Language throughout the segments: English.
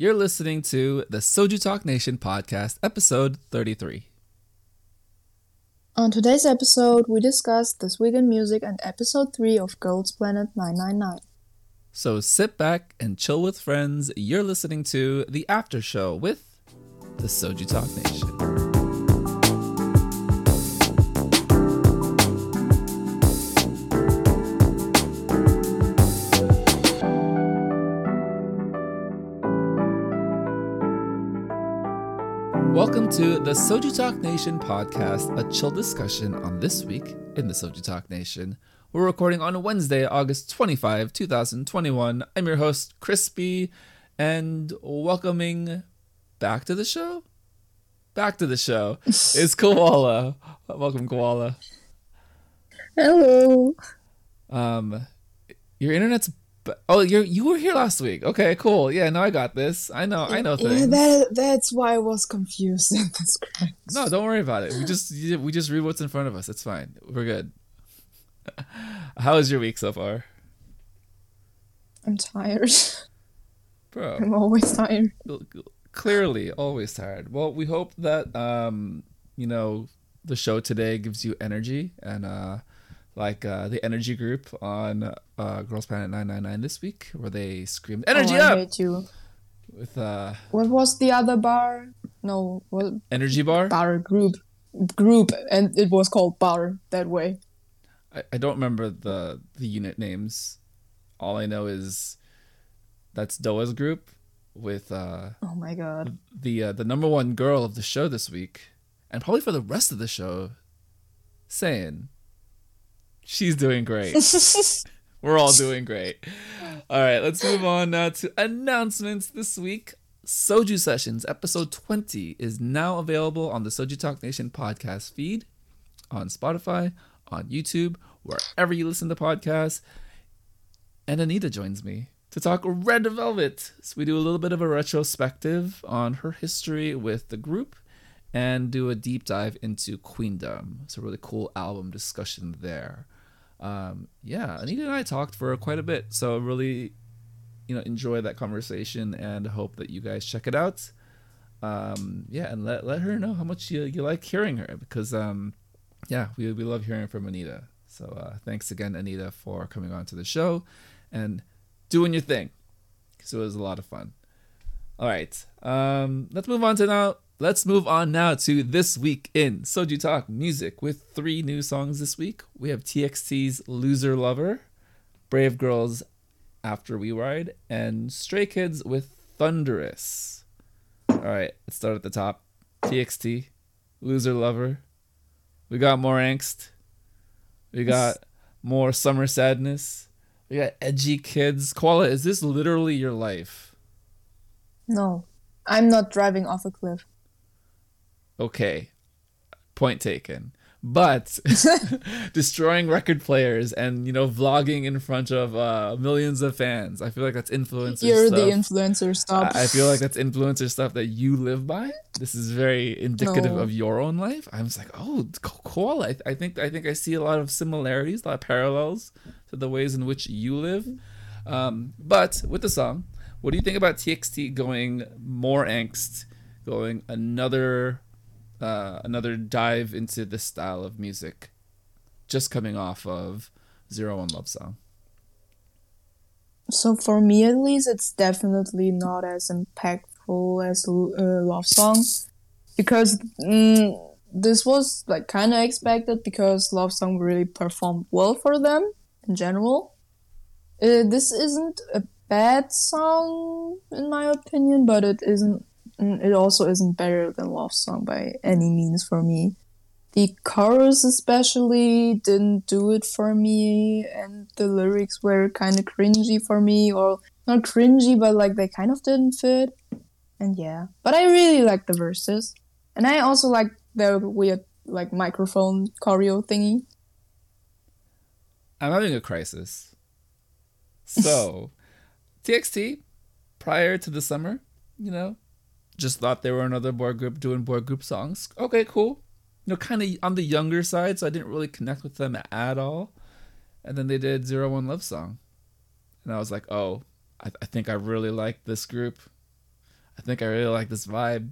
You're listening to the Soju Talk Nation podcast, episode 33. On today's episode, we discuss the in music and episode 3 of Girls Planet 999. So sit back and chill with friends. You're listening to the after show with the Soju Talk Nation. The Soju Talk Nation podcast, a chill discussion on this week in the Soju Talk Nation. We're recording on Wednesday, August 25, 2021. I'm your host, Crispy, and welcoming back to the show? Back to the show is Koala. Welcome, Koala. Hello. Um, your internet's. Oh, you you were here last week. Okay, cool. Yeah, no, I got this. I know, I know things. Yeah, that, that's why I was confused at the script. No, don't worry about it. We just we just read what's in front of us. It's fine. We're good. How was your week so far, I'm tired. bro? I'm always tired. Clearly, always tired. Well, we hope that um you know the show today gives you energy and uh like uh the energy group on uh Girls Planet 999 this week where they screamed energy oh, I up hate you. with uh What was the other bar? No, what energy bar. bar group? Group, and it was called bar that way. I, I don't remember the the unit names. All I know is that's Doa's group with uh Oh my god. the uh, the number one girl of the show this week, and probably for the rest of the show, saying she's doing great. We're all doing great. All right, let's move on now to announcements this week. Soju Sessions episode 20 is now available on the Soju Talk Nation podcast feed, on Spotify, on YouTube, wherever you listen to podcasts. And Anita joins me to talk Red Velvet. So we do a little bit of a retrospective on her history with the group and do a deep dive into Queendom. It's a really cool album discussion there. Um, yeah, Anita and I talked for quite a bit, so really, you know, enjoy that conversation and hope that you guys check it out. Um, yeah, and let let her know how much you you like hearing her because um, yeah, we we love hearing from Anita. So uh, thanks again, Anita, for coming on to the show and doing your thing because it was a lot of fun. All right, um, let's move on to now. Let's move on now to this week in Soju Talk Music with three new songs this week. We have TXT's "Loser Lover," Brave Girls "After We Ride," and Stray Kids with "Thunderous." All right, let's start at the top. TXT, "Loser Lover." We got more angst. We got more summer sadness. We got edgy kids. Koala, is this literally your life? No, I'm not driving off a cliff. Okay. Point taken. But destroying record players and you know vlogging in front of uh, millions of fans, I feel like that's influencer You're stuff. the influencer. Stop. I I feel like that's influencer stuff that you live by. This is very indicative No. of your own life. I'm just like, oh, cool. I, I think I think I see a lot of similarities, a lot of parallels to the ways in which you live. Um, but with the song, what do you think about TXT going more angst, going another uh, another dive into this style of music, just coming off of Zero One Love Song? So for me at least, it's definitely not as impactful as uh, Love Song, because mm, this was like kind of expected because Love Song really performed well for them in general. Uh, this isn't a bad song in my opinion, but it isn't. It also isn't better than Love Song by any means for me. The chorus especially didn't do it for me, and the lyrics were kind of cringy for me, or not cringy, but like they kind of didn't fit. And yeah, but I really like the verses, and I also like the weird like microphone choreo thingy. I'm having a crisis. So, TXT, prior to the summer, you know, just thought they were another boy group doing boy group songs. Okay, cool. You know, kind of on the younger side, so I didn't really connect with them at all. And then they did Zero One Love Song. And I was like, oh, I, I think I really like this group. I think I really like this vibe.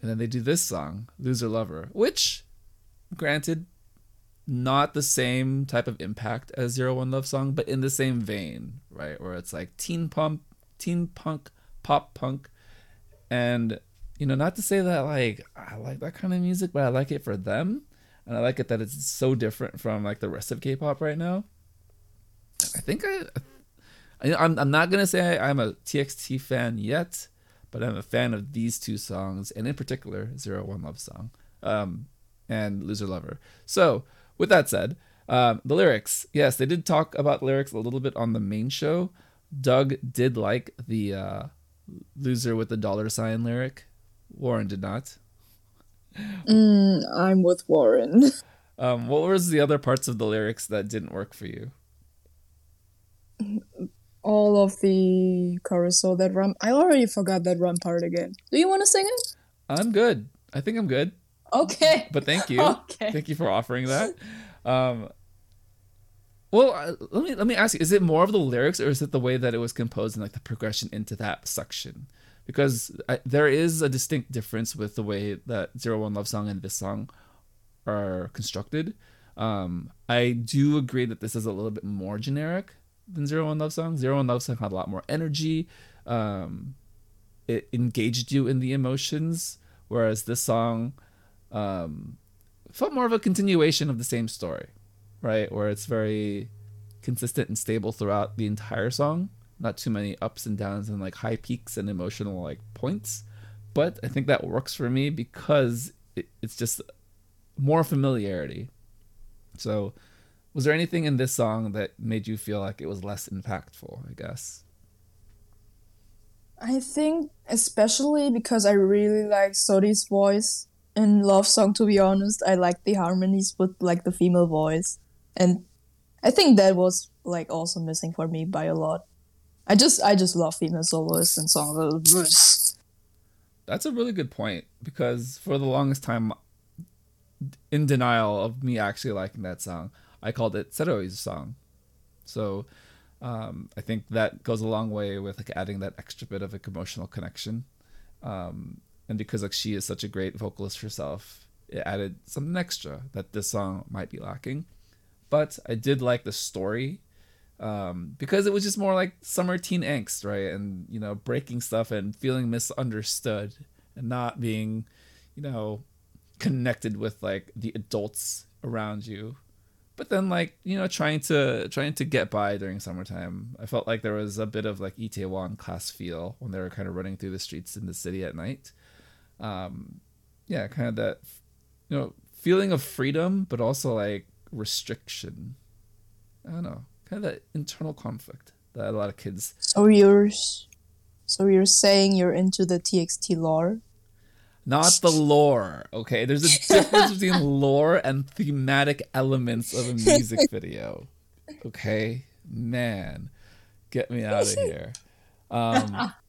And then they do this song, Loser Lover, which, granted, not the same type of impact as Zero One Love Song, but in the same vein, right? Where it's like teen pump, teen punk, pop punk, and you know, not to say that like I like that kind of music, but I like it for them, and I like it that it's so different from like the rest of K-pop right now. I think I, I am I'm not gonna say I'm a TXT fan yet, but I'm a fan of these two songs, and in particular, Zero One Love Song, um, and Loser Lover. So with that said, um, the lyrics, yes, they did talk about lyrics a little bit on the main show. Doug did like the uh, loser with the dollar sign lyric. Warren did not. Mm, I'm with Warren. Um, what was the other parts of the lyrics that didn't work for you? All of the chorus, so that run. I already forgot that run part again. Do you want to sing it? I'm good. I think I'm good. Okay. But thank you. Okay. Thank you for offering that. Um, well, uh, let me let me ask you: Is it more of the lyrics, or is it the way that it was composed and like the progression into that section? Because I, there is a distinct difference with the way that Zero One Love Song and this song are constructed. Um, I do agree that this is a little bit more generic than Zero One Love Song. Zero One Love Song had a lot more energy. Um, it engaged you in the emotions, whereas this song um, felt more of a continuation of the same story, right? Where it's very consistent and stable throughout the entire song. Not too many ups and downs and like high peaks and emotional like points. But I think that works for me because it, it's just more familiarity. So, was there anything in this song that made you feel like it was less impactful? I guess. I think especially because I really like Seori's voice in Love Song to be honest. I like the harmonies with like the female voice. And I think that was like also missing for me by a lot. I just I just love female soloists and songs. That's a really good point because for the longest time in denial of me actually liking that song, I called it Seori's song. So um, I think that goes a long way with like adding that extra bit of like emotional connection. Um, and because like she is such a great vocalist herself, it added something extra that this song might be lacking. But I did like the story um, because it was just more like summer teen angst, right? And you know, breaking stuff and feeling misunderstood and not being, you know, connected with like the adults around you but then like you know trying to trying to get by during summertime i felt like there was a bit of like itaewon class feel when they were kind of running through the streets in the city at night um yeah kind of that you know feeling of freedom but also like restriction. I don't know. Kind of that internal conflict that a lot of kids So you're so you're saying you're into the TXT lore? not the lore okay? There's a difference between lore and thematic elements of a music video okay? Man get me out of here. Um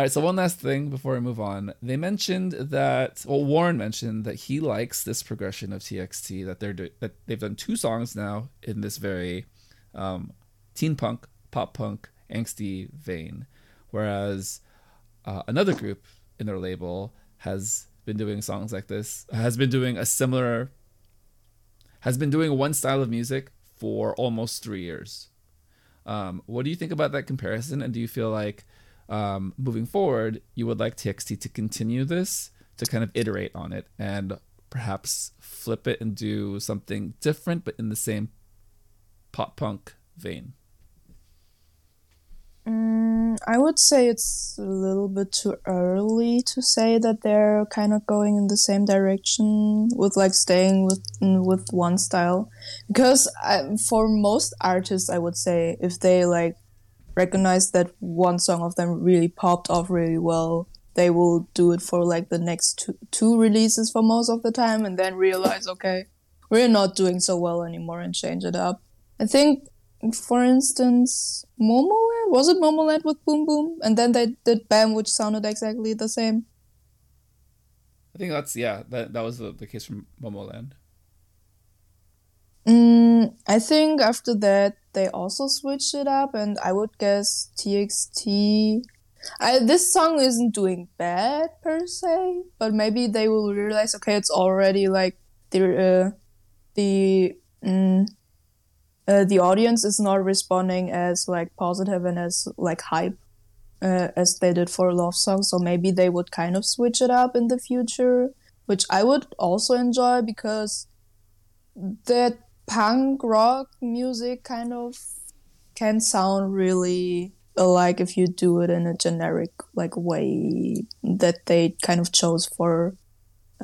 all right so one last thing before we move on they mentioned that well warren mentioned that he likes this progression of txt that they're do- that they've done two songs now in this very um teen punk pop punk angsty vein whereas uh, another group in their label has been doing songs like this, has been doing a similar, has been doing one style of music for almost three years. Um, what do you think about that comparison? And do you feel like um, moving forward, you would like TXT to continue this, to kind of iterate on it and perhaps flip it and do something different, but in the same pop punk vein? Mm, I would say it's a little bit too early to say that they're kind of going in the same direction with like staying with with one style, because I, for most artists, I would say if they like recognize that one song of them really popped off really well, they will do it for like the next two, two releases for most of the time, and then realize okay, we're not doing so well anymore and change it up. I think for instance, Momoland was it Momoland with Boom Boom, and then they did Bam, which sounded exactly the same. I think that's yeah, that that was the, the case from Momoland. Mm, I think after that they also switched it up, and I would guess TXT I, this song isn't doing bad per se, but maybe they will realize okay, it's already like the uh, the mm, uh, the audience is not responding as like positive and as like hype uh, as they did for love song. So maybe they would kind of switch it up in the future, which I would also enjoy because that punk rock music kind of can sound really alike if you do it in a generic like way that they kind of chose for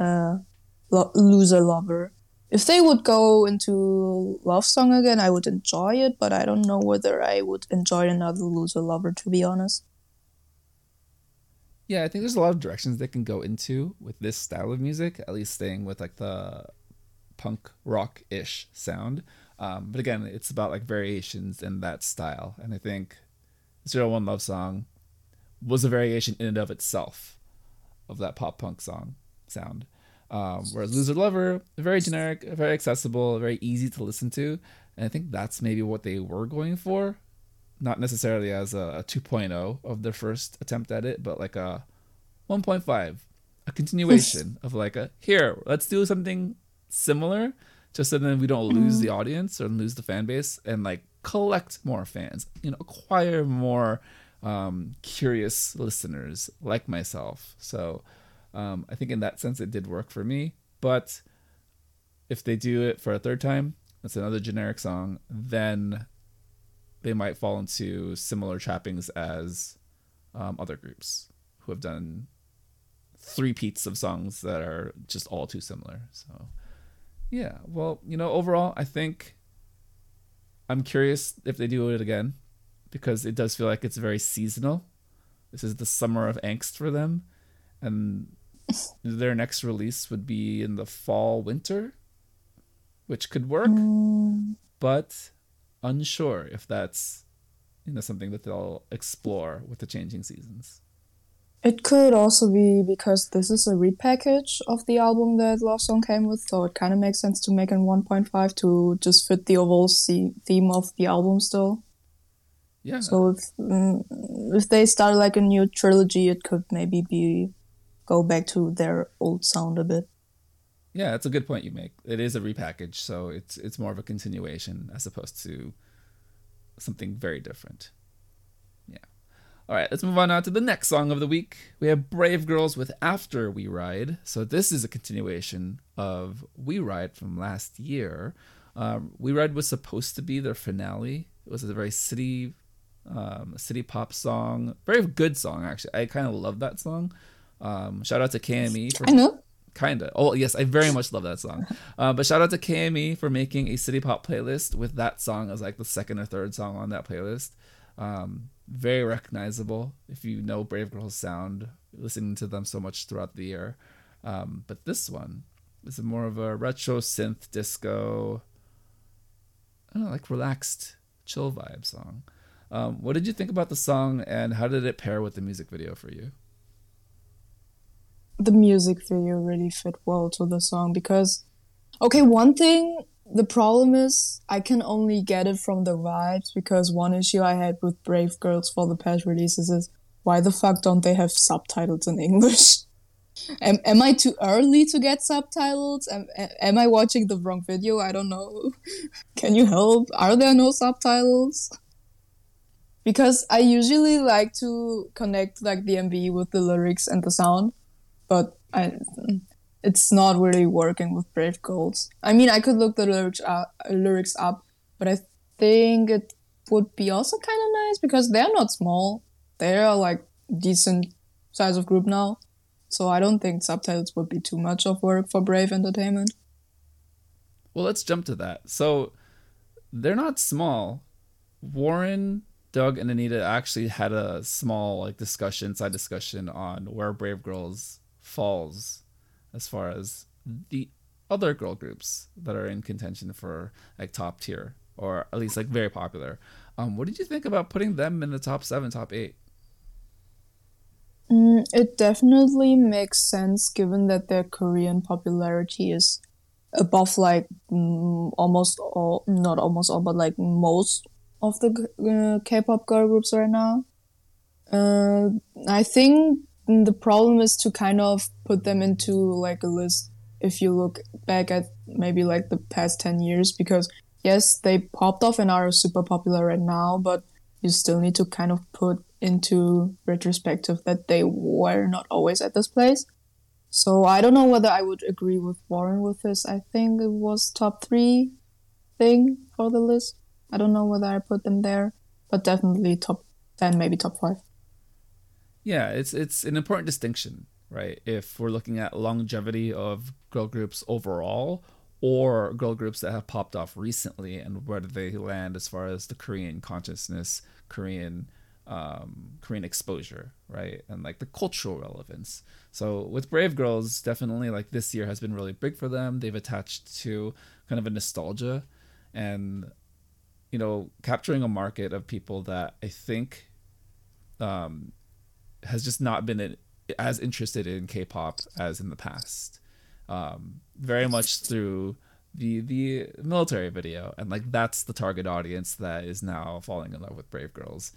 uh, lo- loser lover. If they would go into love song again i would enjoy it but i don't know whether i would enjoy another loser lover to be honest. Yeah i think there's a lot of directions they can go into with this style of music at least staying with like the punk rock ish sound. Um, but again, it's about like variations in that style. And I think Zero One Love Song was a variation in and of itself of that pop punk song sound. Um, whereas Loser Lover, very generic, very accessible, very easy to listen to. And I think that's maybe what they were going for. Not necessarily as a, a 2.0 of their first attempt at it, but like a 1.5, a continuation of like a here, let's do something similar, just so then we don't lose the mm-hmm. audience or lose the fan base and like collect more fans, you know, acquire more um, curious listeners like myself. So um, I think in that sense it did work for me. But if they do it for a third time, that's another generic song, then they might fall into similar trappings as um, other groups who have done three peats of songs that are just all too similar. So yeah, well, you know, overall, I think I'm curious if they do it again because it does feel like it's very seasonal. This is the summer of angst for them, and their next release would be in the fall winter, which could work, mm. but unsure if that's you know something that they'll explore with the changing seasons. It could also be because this is a repackage of the album that Love Song came with, so it kind of makes sense to make it 1.5 to just fit the overall theme of the album still. Yeah. So if mm, if they start like a new trilogy, it could maybe be go back to their old sound a bit. Yeah, that's a good point you make. It is a repackage, so it's it's more of a continuation as opposed to something very different. All right, let's move on now to the next song of the week. We have Brave Girls with After We Ride. So this is a continuation of We Ride from last year. Um, we Ride was supposed to be their finale. It was a very city, um, city pop song. Very good song, actually. I kind of love that song. Um, shout out to KME for. I know. Kinda. Oh yes, I very much love that song. Uh, but shout out to KME for making a city pop playlist with that song as like the second or third song on that playlist. Um, very recognizable if you know Brave Girls sound, listening to them so much throughout the year. Um, but this one is more of a retro synth disco, I don't know, like relaxed, chill vibe song. Um, what did you think about the song and how did it pair with the music video for you? The music video really fit well to the song because, okay, one thing the problem is I can only get it from the vibes because one issue I had with Brave Girls for the past releases is why the fuck don't they have subtitles in English? am, am I too early to get subtitles? Am, am I watching the wrong video? I don't know. Can you help? Are there no subtitles? Because I usually like to connect like the MV with the lyrics and the sound, but I it's not really working with Brave Girls. I mean, I could look the lyrics up, lyrics up, but I think it would be also kind of nice because they're not small. They're like decent size of group now. So I don't think subtitles would be too much of work for Brave Entertainment. Well, let's jump to that. So they're not small. Warren, Doug, and Anita actually had a small like discussion, side discussion on where Brave Girls falls as far as the other girl groups that are in contention for like top tier or at least like very popular. Um, what did you think about putting them in the top seven, top eight? Mm, it definitely makes sense given that their Korean popularity is above like mm, almost all, not almost all, but like most of the uh, K-pop girl groups right now. Uh, I think Mm, the problem is to kind of put them into like a list if you look back at maybe like the past 10 years because yes they popped off and are super popular right now but you still need to kind of put into retrospective that they were not always at this place. So i don't know whether i would agree with warren with this. I think it was top three thing for the list. I don't know whether i put them there but definitely top 10 maybe top five yeah, it's it's an important distinction, right? If we're looking at longevity of girl groups overall or girl groups that have popped off recently and where do they land as far as the Korean consciousness, Korean um, Korean exposure, right? And like the cultural relevance. So with Brave Girls, definitely like this year has been really big for them. They've attached to kind of a nostalgia and you know, capturing a market of people that I think um, has just not been as interested in K-pop as in the past. Um, very much through the the military video, and like that's the target audience that is now falling in love with Brave Girls.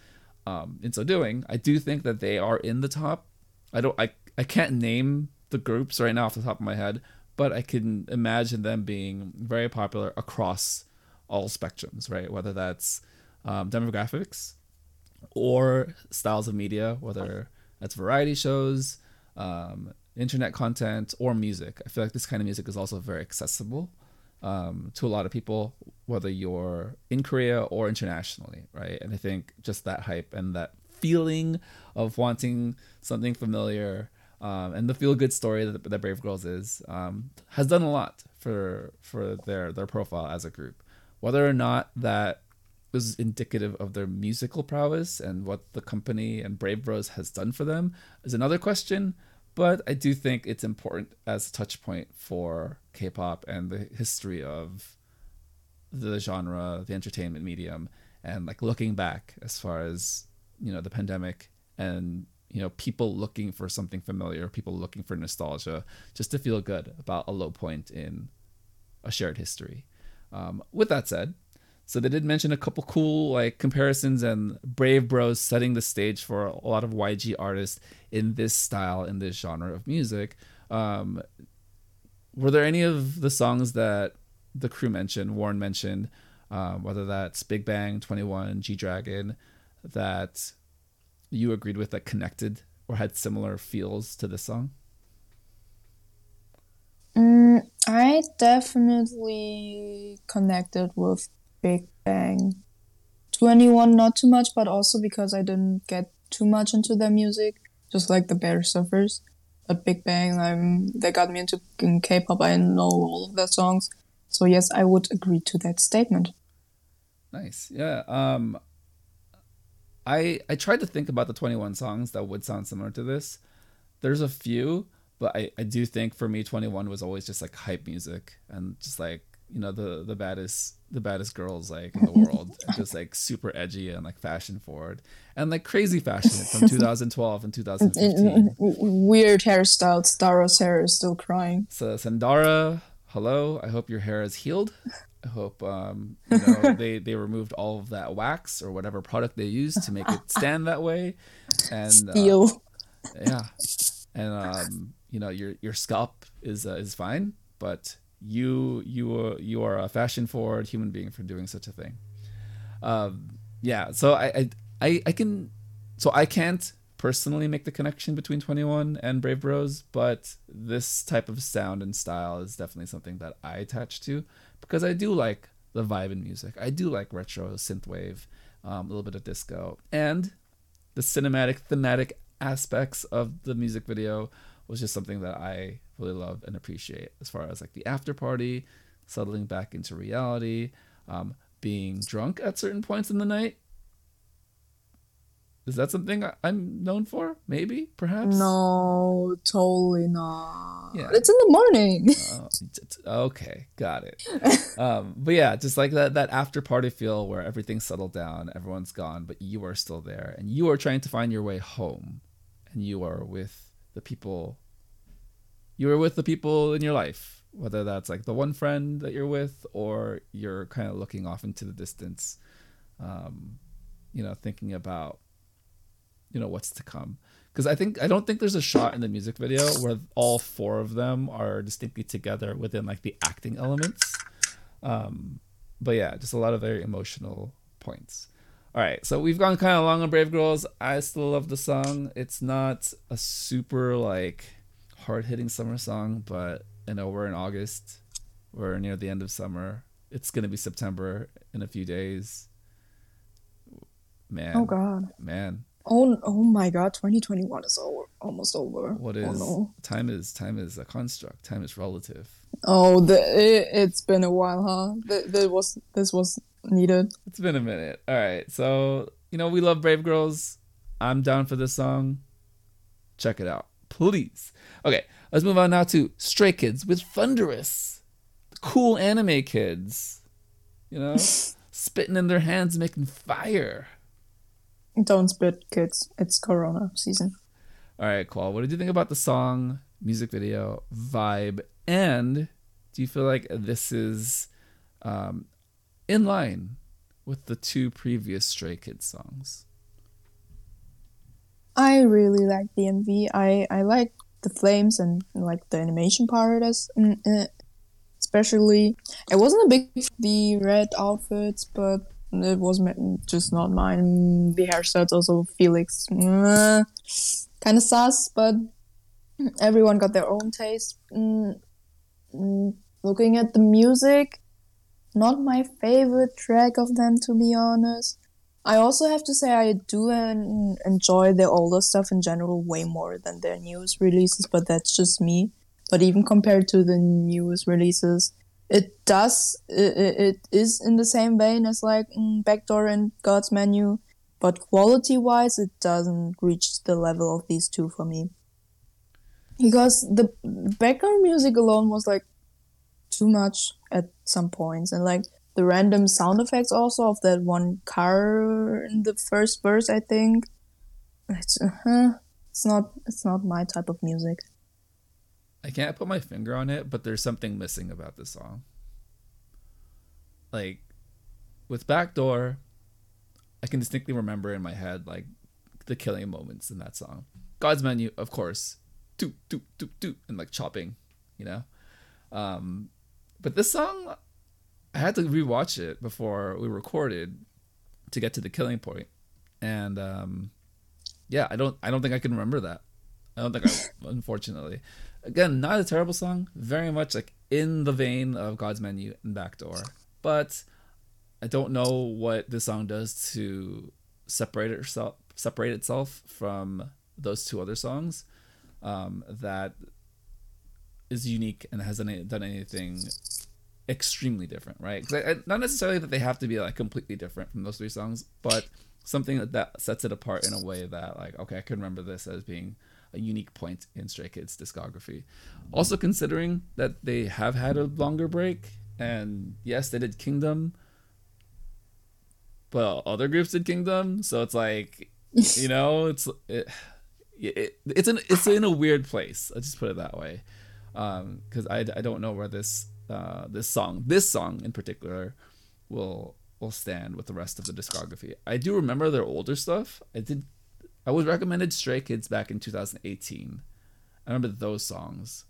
Um, in so doing, I do think that they are in the top. I don't. I I can't name the groups right now off the top of my head, but I can imagine them being very popular across all spectrums, right? Whether that's um, demographics or styles of media, whether that's variety shows, um, internet content, or music. I feel like this kind of music is also very accessible um, to a lot of people, whether you're in Korea or internationally, right? And I think just that hype and that feeling of wanting something familiar um, and the feel good story that, that Brave Girls is um, has done a lot for for their their profile as a group. Whether or not that was indicative of their musical prowess and what the company and Brave Bros has done for them is another question. But I do think it's important as a touch point for K-pop and the history of the genre, the entertainment medium, and like looking back as far as you know the pandemic and you know people looking for something familiar, people looking for nostalgia, just to feel good about a low point in a shared history. Um, with that said, so they did mention a couple cool like comparisons and Brave Bros setting the stage for a lot of YG artists in this style in this genre of music. Um, were there any of the songs that the crew mentioned, Warren mentioned, um, whether that's Big Bang, 2NE1, G Dragon, that you agreed with that connected or had similar feels to this song? Mm, I definitely connected with Big Bang. 2NE1, not too much, but also because I didn't get too much into their music, just like the Bear Surfers. But Big Bang, I'm, they got me into K-pop. I know all of their songs. So yes, I would agree to that statement. Nice. Yeah. Um, I I tried to think about the 2NE1 songs that would sound similar to this. There's a few, but I, I do think for me 2NE1 was always just like hype music and just like you know the the baddest the baddest girls like in the world just like super edgy and like fashion forward and like crazy fashion from 2012 and 2015 weird hairstyles dara's hair is still crying. So sandara hello. I hope your hair is healed. I hope um you know they they removed all of that wax or whatever product they used to make it stand that way. And Steel. Uh, yeah. And um you know your your scalp is uh, is fine but you you are you are a fashion forward human being for doing such a thing. Um, yeah, so I, I I can so I can't personally make the connection between 2NE1 and Brave Bros, but this type of sound and style is definitely something that I attach to because I do like the vibe in music. I do like retro synthwave, um, a little bit of disco, and the cinematic thematic aspects of the music video was just something that I really love and appreciate as far as like the after party, settling back into reality, um, being drunk at certain points in the night. Is that something I'm known for? Maybe, perhaps. No, totally not. Yeah, it's in the morning. uh, okay, got it. um, but yeah, just like that that after party feel where everything's settled down, everyone's gone, but you are still there, and you are trying to find your way home, and you are with the people you were with the people in your life, whether that's like the one friend that you're with or you're kind of looking off into the distance, um, you know, thinking about you know what's to come because I think I don't think there's a shot in the music video where all four of them are distinctly together within like the acting elements. Um, but yeah, just a lot of very emotional points. All right, so we've gone kind of long on Brave Girls. I still love the song. It's not a super like hard hitting summer song, but you know we're in August. We're near the end of summer. It's gonna be September in a few days. Man. Oh God. Man. Oh, oh my God! 2021 is over, almost over. What oh, is Oh, no. time? Is time is a construct. Time is relative. Oh, the, it, it's been a while, huh? Th- That was this was needed. It's been a minute. All right. So, you know, we love Brave Girls. I'm down for this song. Check it out, please. Okay, let's move on now to Stray Kids with Thunderous. Cool anime kids. You know, spitting in their hands, making fire. Don't spit, kids. It's Corona season. All right, Qual, what did you think about the song, music video, vibe, and do you feel like this is um, in line with the two previous Stray Kids songs? I really like the MV. I I like the flames and like the animation part as mm, uh, especially. I wasn't a big the red outfits, but it was just not mine. The hairstyles also Felix, kind of sus, but everyone got their own taste. Mm, mm, looking at the music, not my favorite track of them to be honest. I also have to say I do en- enjoy their older stuff in general way more than their newest releases, but that's just me. But even compared to the newest releases, it does it, it is in the same vein as like mm, Backdoor and God's Menu, but quality wise, it doesn't reach the level of these two for me. Because the background music alone was like too much at some points, and like the random sound effects also of that one car in the first verse, I think. It's uh, it's not it's not my type of music. I can't put my finger on it, but there's something missing about this song. Like with Backdoor, I can distinctly remember in my head like the killing moments in that song. God's Menu, of course, doot doot doot doot, and like chopping, you know. Um, but this song, I had to rewatch it before we recorded to get to the killing point, and um, yeah, I don't, I don't think I can remember that. I don't think I, unfortunately. Again, not a terrible song. Very much like in the vein of God's Menu and Backdoor, but I don't know what this song does to separate itself, separate itself from those two other songs. Um, that is unique and hasn't any- done anything extremely different, right? I, I- not necessarily that they have to be like completely different from those three songs, but something that, that sets it apart in a way that like okay, I can remember this as being a unique point in Stray Kids discography. Also considering that they have had a longer break, and yes, they did Kingdom, but other groups did Kingdom, so it's like you know, it's it, it, it's in it's in a weird place. Let's just put it that way, because I, I don't know where this uh, this song this song in particular will will stand with the rest of the discography. I do remember their older stuff. I did I was recommended Stray Kids back in 2018. I remember those songs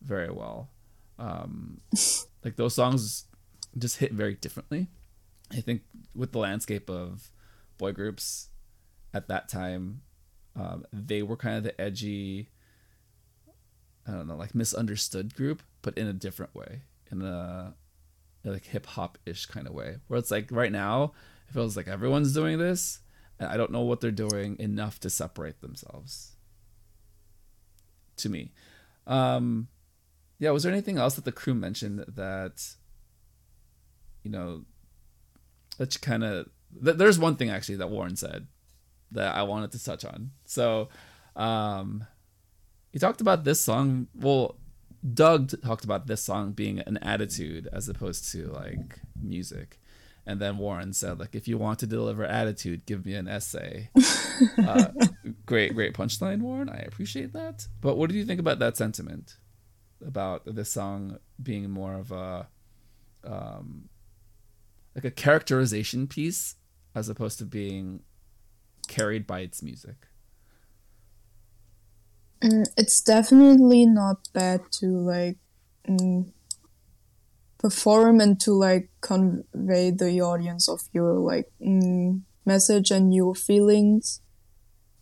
very well. Um, like those songs just hit very differently. I think with the landscape of boy groups at that time, um, they were kind of the edgy, I don't know, like misunderstood group, but in a different way, in a like hip hop ish kind of way. Where it's like right now, it feels like everyone's doing this, and I don't know what they're doing enough to separate themselves. To me, um, yeah. Was there anything else that the crew mentioned that, you know, that you kind of? Th- there's one thing actually that Warren said that I wanted to touch on. So, um, he talked about this song. Well, Doug talked about this song being an attitude as opposed to like music. And then Warren said, like, if you want to deliver attitude, give me an essay. uh, great, great punchline, Warren. I appreciate that. But what do you think about that sentiment? About this song being more of a, um, like a characterization piece as opposed to being carried by its music. Mm, it's definitely not bad to like mm, perform and to like convey the audience of your like mm, message and your feelings.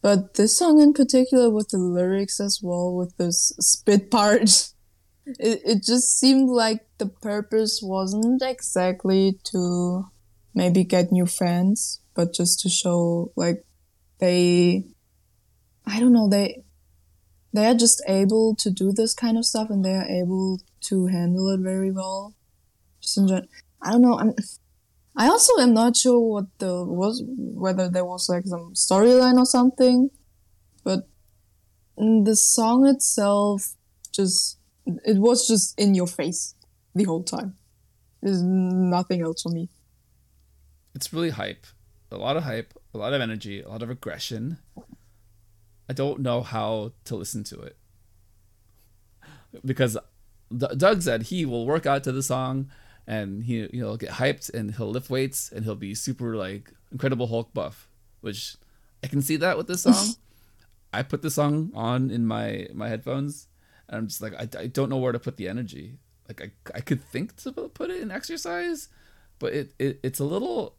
But this song in particular, with the lyrics as well, with this spit part, it, it just seemed like the purpose wasn't exactly to maybe get new fans, but just to show like they, I don't know, they, they are just able to do this kind of stuff and they are able to handle it very well. Just enjoy. I don't know. I'm. I also am not sure what the was whether there was like some storyline or something, but the song itself just it was just in your face the whole time. There's nothing else for me. It's really hype, a lot of hype, a lot of energy, a lot of aggression. I don't know how to listen to it because Doug said he will work out to the song and he you know get hyped and he'll lift weights and he'll be super like incredible Hulk buff, which I can see that with this song. I put the song on in my my headphones and I'm just like I, I don't know where to put the energy. Like I I could think to put it in exercise, but it, it it's a little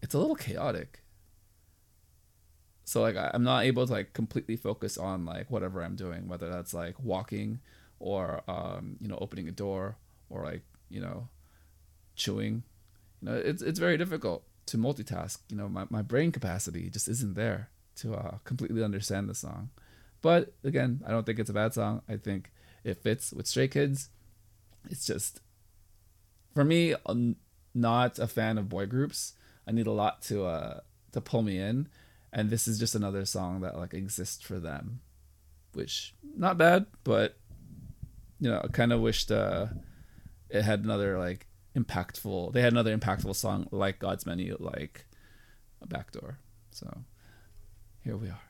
it's a little chaotic. So like I'm not able to like completely focus on like whatever I'm doing, whether that's like walking or um, you know opening a door or like you know chewing. You know, it's it's very difficult to multitask. You know, my, my brain capacity just isn't there to uh, completely understand the song. But again, I don't think it's a bad song. I think it fits with Stray Kids. It's just, for me, I'm not a fan of boy groups. I need a lot to uh to pull me in, and this is just another song that like exists for them, which not bad, but you know, I kind of wished uh it had another like impactful. They had another impactful song like God's Menu, like a backdoor. So here we are.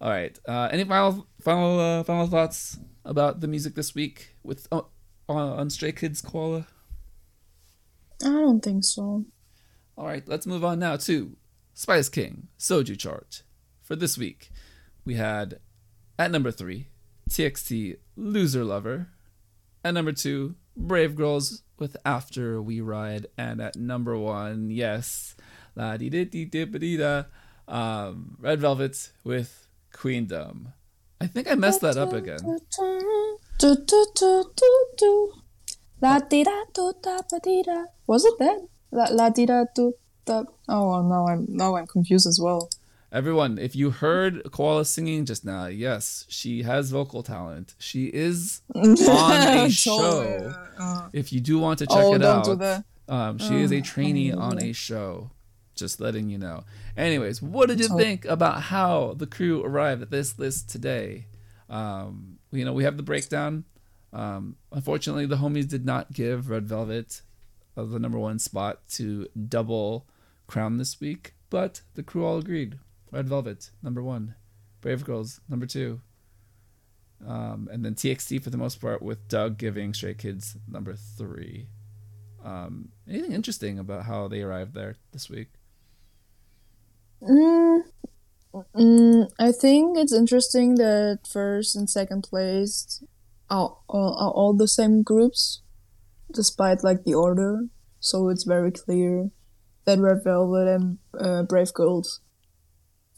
All right. Uh, any final final uh, final thoughts about the music this week with uh, on Stray Kids Koala? I don't think so. All right. Let's move on now to Spice King Soju chart for this week. We had at number three TXT Loser Lover. At number two Brave Girls with After We Ride, and at number one, yes, la di di di di da, um, Red Velvet with Queendom. I think I messed that up again. Was it that? La la di da do da. Oh well, now I'm now I'm confused as well. Everyone, if you heard Koala singing just now, yes, she has vocal talent. She is on a show. Uh, if you do want to check oh, it out, um, she is a trainee on a show. Just letting you know. Anyways, what did you think about how the crew arrived at this list today? Um, you know, we have the breakdown. Um, unfortunately, the homies did not give Red Velvet uh, the number one spot to double crown this week, but the crew all agreed Red Velvet, number one. Brave Girls, number two. Um, and then TXT for the most part, with Doug giving Stray Kids number three. Um, anything interesting about how they arrived there this week? Mm, mm, I think it's interesting that first and second place are, are, are all the same groups, despite like the order. So it's very clear that Red Velvet and uh, Brave Girls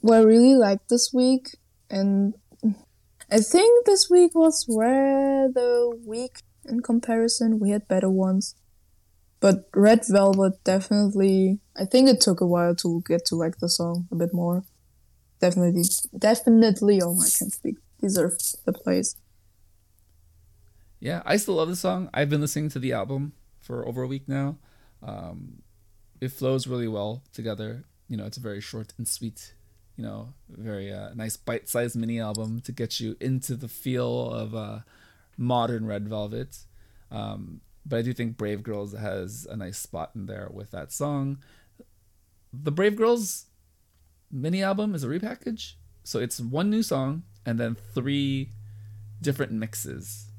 what I really liked this week, and I think this week was rather weak in comparison we had better ones. But Red Velvet definitely, I think it took a while to get to like the song a bit more. Definitely, definitely, oh, I can't speak, deserve the place. Yeah, I still love the song. I've been listening to the album for over a week now. Um, it flows really well together. You know, it's a very short and sweet you know, very uh, nice bite-sized mini album to get you into the feel of uh, modern Red Velvet. Um, but I do think Brave Girls has a nice spot in there with that song. The Brave Girls mini album is a repackage, so it's one new song and then three different mixes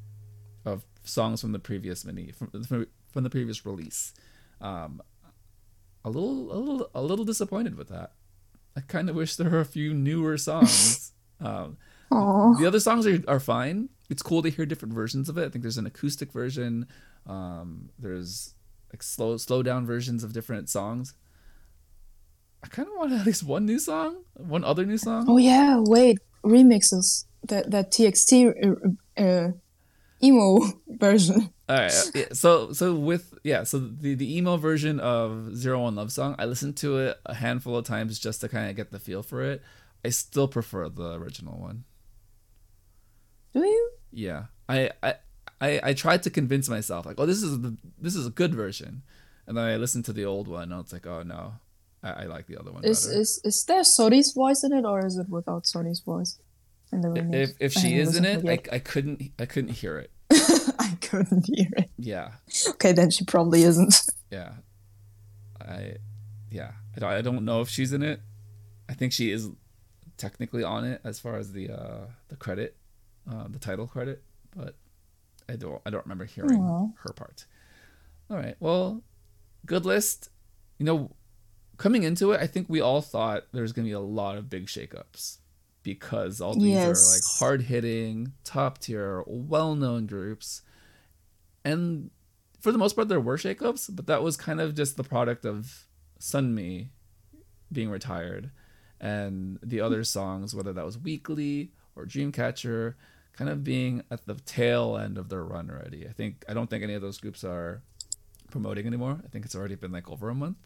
of songs from the previous mini from from the previous release. Um, a little a little a little disappointed with that I kind of wish there were a few newer songs. um, the other songs are, are fine. It's cool to hear different versions of it. I think there's an acoustic version. Um, there's like slow slow down versions of different songs. I kind of want at least one new song, one other new song. Oh yeah, wait, remixes that that TXT uh, uh, emo version. All right. Yeah, so so with yeah, so the the emo version of Zero One Love Song, I listened to it a handful of times just to kind of get the feel for it. I still prefer the original one. Do you? Yeah. I I I, I tried to convince myself like, oh, this is the this is a good version, and then I listened to the old one, and it's like, oh no, I, I like the other one Is better. is is there Seori's voice in it, or is it without Seori's voice in the remix? if if she is in it, I, I couldn't I couldn't hear it. I couldn't hear it. Yeah. Okay, then she probably isn't. Yeah. I yeah. I don't, I don't know if she's in it. I think she is technically on it as far as the uh the credit, uh, the title credit, but I don't I don't remember hearing Aw. her part. All right. Well, good list. You know, coming into it, I think we all thought there's going to be a lot of big shakeups because all these are like hard hitting, top tier, well known groups. And for the most part, there were shakeups, but that was kind of just the product of Sunmi being retired and the other songs, whether that was Weekly or Dreamcatcher, kind of being at the tail end of their run already. I think I don't think any of those groups are promoting anymore. I think it's already been like over a month.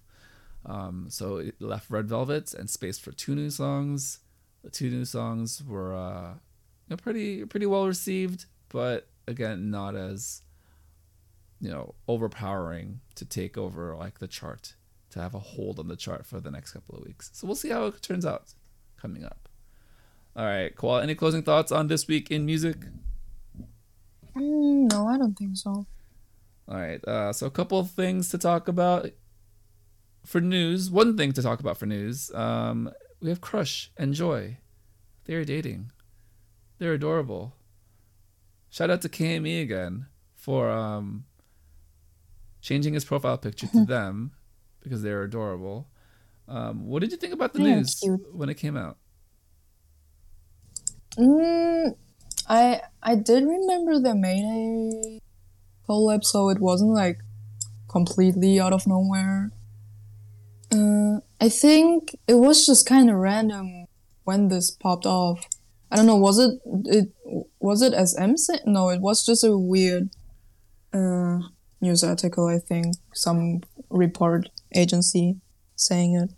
Um, so it left Red Velvet and space for two new songs. The two new songs were uh, you know, pretty pretty well received, but again, not as you know overpowering to take over like the chart to have a hold on the chart for the next couple of weeks. So we'll see how it turns out coming up. All right, Koala, any closing thoughts on this week in music? Mm, no, I don't think so. All right, uh, so a couple of things to talk about for news. One thing to talk about for news. Um, we have Crush and Joy. They're dating. They're adorable. Shout out to KME again for um, changing his profile picture to them because they're adorable. Um, what did you think about the news when it came out? Mm, I I did remember the made a collab, so it wasn't like completely out of nowhere. Uh, I think it was just kind of random when this popped off. I don't know. Was it it was it SM? No, it was just a weird uh, news article. I think some report agency saying it,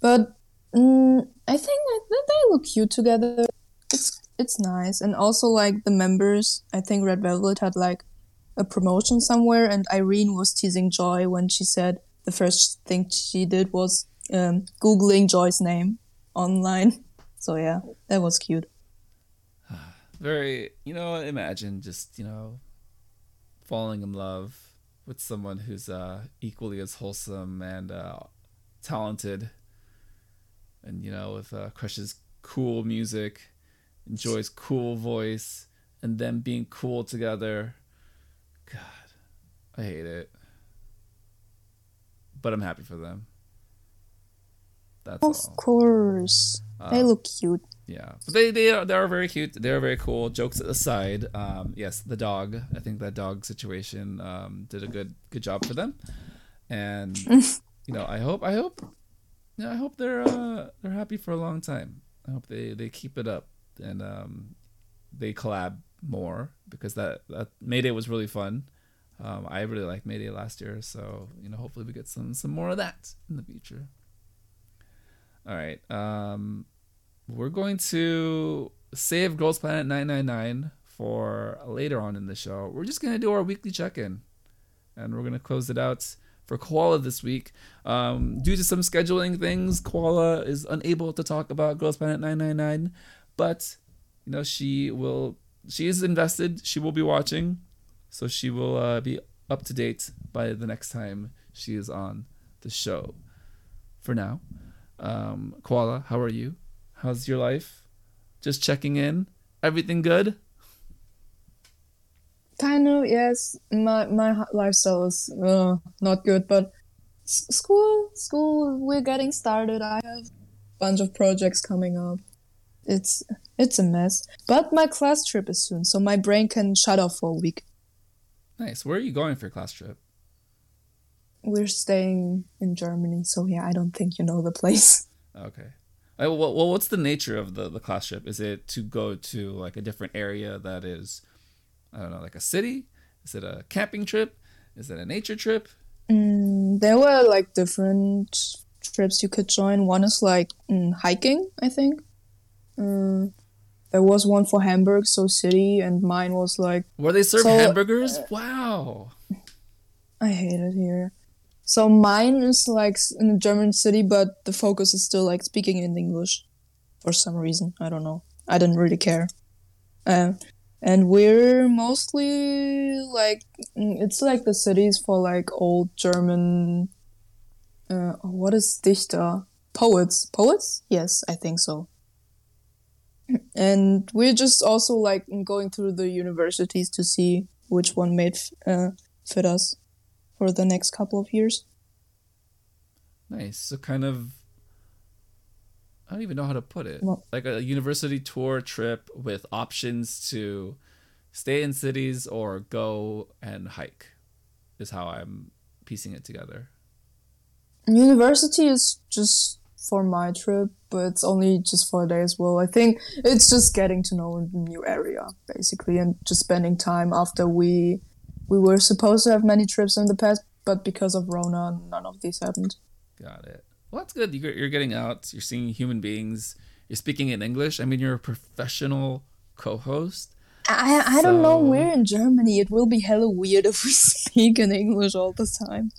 but mm, I think that they look cute together it's it's nice and also like the members i think red velvet had like a promotion somewhere and irene was teasing joy when she said the first thing she did was um, googling joy's name online. So yeah that was cute. Very you know imagine just you know falling in love with someone who's uh equally as wholesome and uh talented and you know with uh cool music enjoys cool voice and them being cool together. God i hate it but i'm happy for them that's of all course they Uh, look cute yeah, but they they are they are very cute. They are very cool. Jokes aside, um, yes, the dog. I think that dog situation um, did a good good job for them, and you know I hope I hope, yeah, I hope they're uh, they're happy for a long time. I hope they they keep it up and um, they collab more because that that Mayday was really fun. Um, I really liked Mayday last year, so you know hopefully we get some some more of that in the future. All right. Um, we're going to save Girls Planet 999 for later on in the show. We're just going to do our weekly check in. And we're going to close it out for Koala this week. Um, due to some scheduling things, Koala is unable to talk about Girls Planet 999. But, you know, she will, she is invested. She will be watching. So she will uh, be up to date by the next time she is on the show. For now, um, Koala, how are you? How's your life? Just checking in. Everything good? kind of yes my my lifestyle is uh, not good but s- school school we're getting started i have a bunch of projects coming up. It's it's a mess. But my class trip is soon, so my brain can shut off for a week. Nice. Where are you going for your class trip? We're staying in Germany, so yeah, I don't think you know the place. Okay. Uh, well, well, what's the nature of the, the class trip? Is it to go to like a different area that is, I don't know, like a city? Is it a camping trip? Is it a nature trip? Mm, there were like different trips you could join. One is like mm, hiking, I think. Mm, there was one for Hamburg, so city, and mine was like. Where they serve So, hamburgers? wow. I hate it here. So mine is like in a German city, but the focus is still like speaking in English, for some reason. I don't know. I didn't really care. Um, and we're mostly like mm, it's like the cities for like old German. Uh, what is Dichter? Poets. Poets? Yes, I think so. And we're just also like going through the universities to see which one made f- uh, fit us for the next couple of years. Nice. So kind of I don't even know how to put it. Well- like a university tour trip with options to stay in cities or go and hike is how I'm piecing it together. University is just for my trip, but it's only just for a day as well. I think it's just getting to know a new area basically, and just spending time after we we were supposed to have many trips in the past, but because of Rona, none of these happened. Got it. Well, that's good. You're, you're getting out. You're seeing human beings. You're speaking in English. I mean, you're a professional co-host. I I don't know. We're in Germany. It will be hella weird if we speak in English all the time.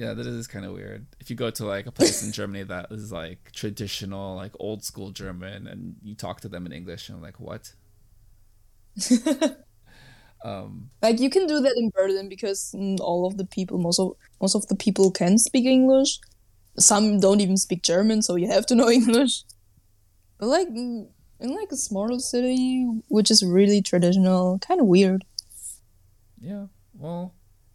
Yeah, that is kind of weird. If you go to like a place in Germany that is like traditional, like old school German, and you talk to them in English, and I'm like, what? um, Like you can do that in Berlin because all of the people, most of most of the people can speak English. Some don't even speak German, so you have to know English. But like in like a smaller city, which is really traditional, kind of weird. yeah. Well,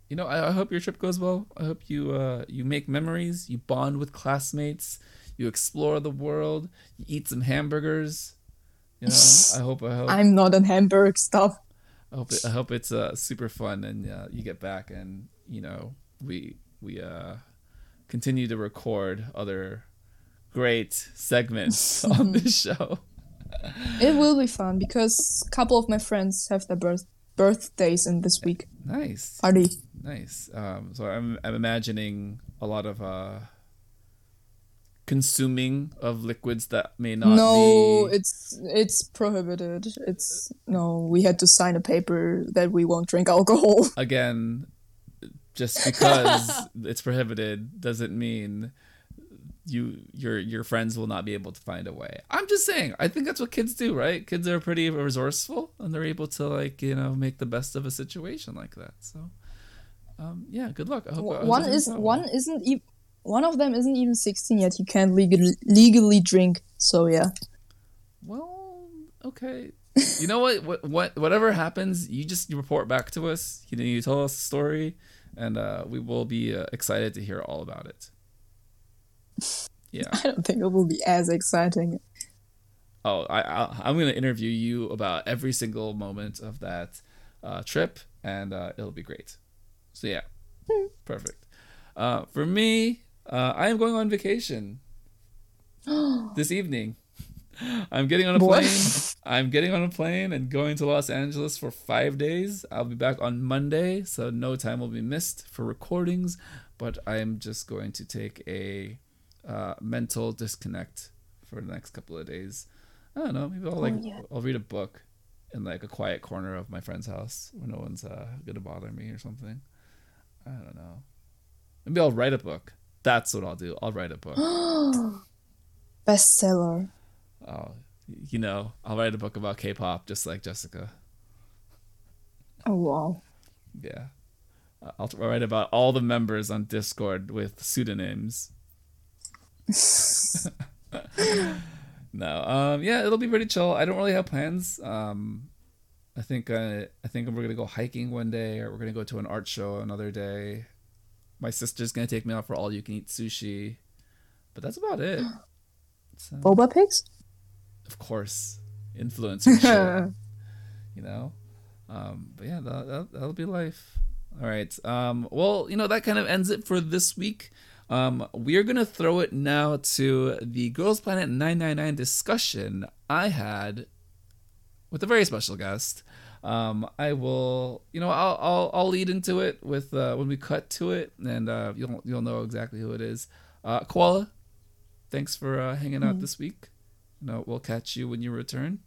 you know, I, I hope your trip goes well. I hope you uh, you make memories, you bond with classmates, you explore the world, you eat some hamburgers. You know, I hope I hope I'm not in Hamburg. stuff. I hope it, I hope it's uh, super fun and uh, you get back and you know we we uh, continue to record other great segments on this show. It will be fun because a couple of my friends have their birth birthdays in this week. Nice, Party. nice. Um, so I'm I'm imagining a lot of uh, consuming of liquids that may not no, be. it's it's prohibited. It's no. We had to sign a paper that we won't drink alcohol. Again, just because it's prohibited doesn't mean you your your friends will not be able to find a way. I'm just saying. I think that's what kids do, right? Kids are pretty resourceful and they're able to like you know make the best of a situation like that. So, um, yeah, good luck. I hope, one is one isn't even one of them isn't even 16 yet. You can't legally legally drink. So yeah. Well, okay. You know what? What? What? Whatever happens, you just report back to us. You know, you tell us the story, and uh, we will be uh, excited to hear all about it. Yeah. I don't think it will be as exciting. Oh, I, I I'm gonna interview you about every single moment of that uh, trip, and uh, it'll be great. So yeah, perfect. Uh, for me, uh, I am going on vacation this evening. I'm getting on a What? plane. I'm getting on a plane and going to Los Angeles for five days. I'll be back on Monday, so no time will be missed for recordings. But I am just going to take a uh, mental disconnect for the next couple of days. I don't know. Maybe I'll like yeah. I'll read a book in like a quiet corner of my friend's house where no one's uh, gonna bother me or something. I don't know. Maybe I'll write a book. That's what I'll do. I'll write a book. Bestseller. Oh, you know, I'll write a book about K-pop just like Jessica. Oh wow. Yeah, I'll I'll write about all the members on Discord with pseudonyms. no, um, yeah, it'll be pretty chill. I don't really have plans. Um, I think uh, I think we're gonna go hiking one day, or we're gonna go to an art show another day. My sister's gonna take me out for all you can eat sushi, but that's about it. So, Boba pigs? of course, influencer shit, you know. Um, but yeah, that, that, that'll be life. All right. Um, well, you know that kind of ends it for this week. Um, we are gonna throw it now to the Girls Planet 999 discussion I had with a very special guest. Um, I will, you know, I'll, I'll, I'll lead into it with uh, when we cut to it, and uh, you'll you'll know exactly who it is. Uh, Koala, thanks for uh, hanging out this week. No, we'll catch you when you return.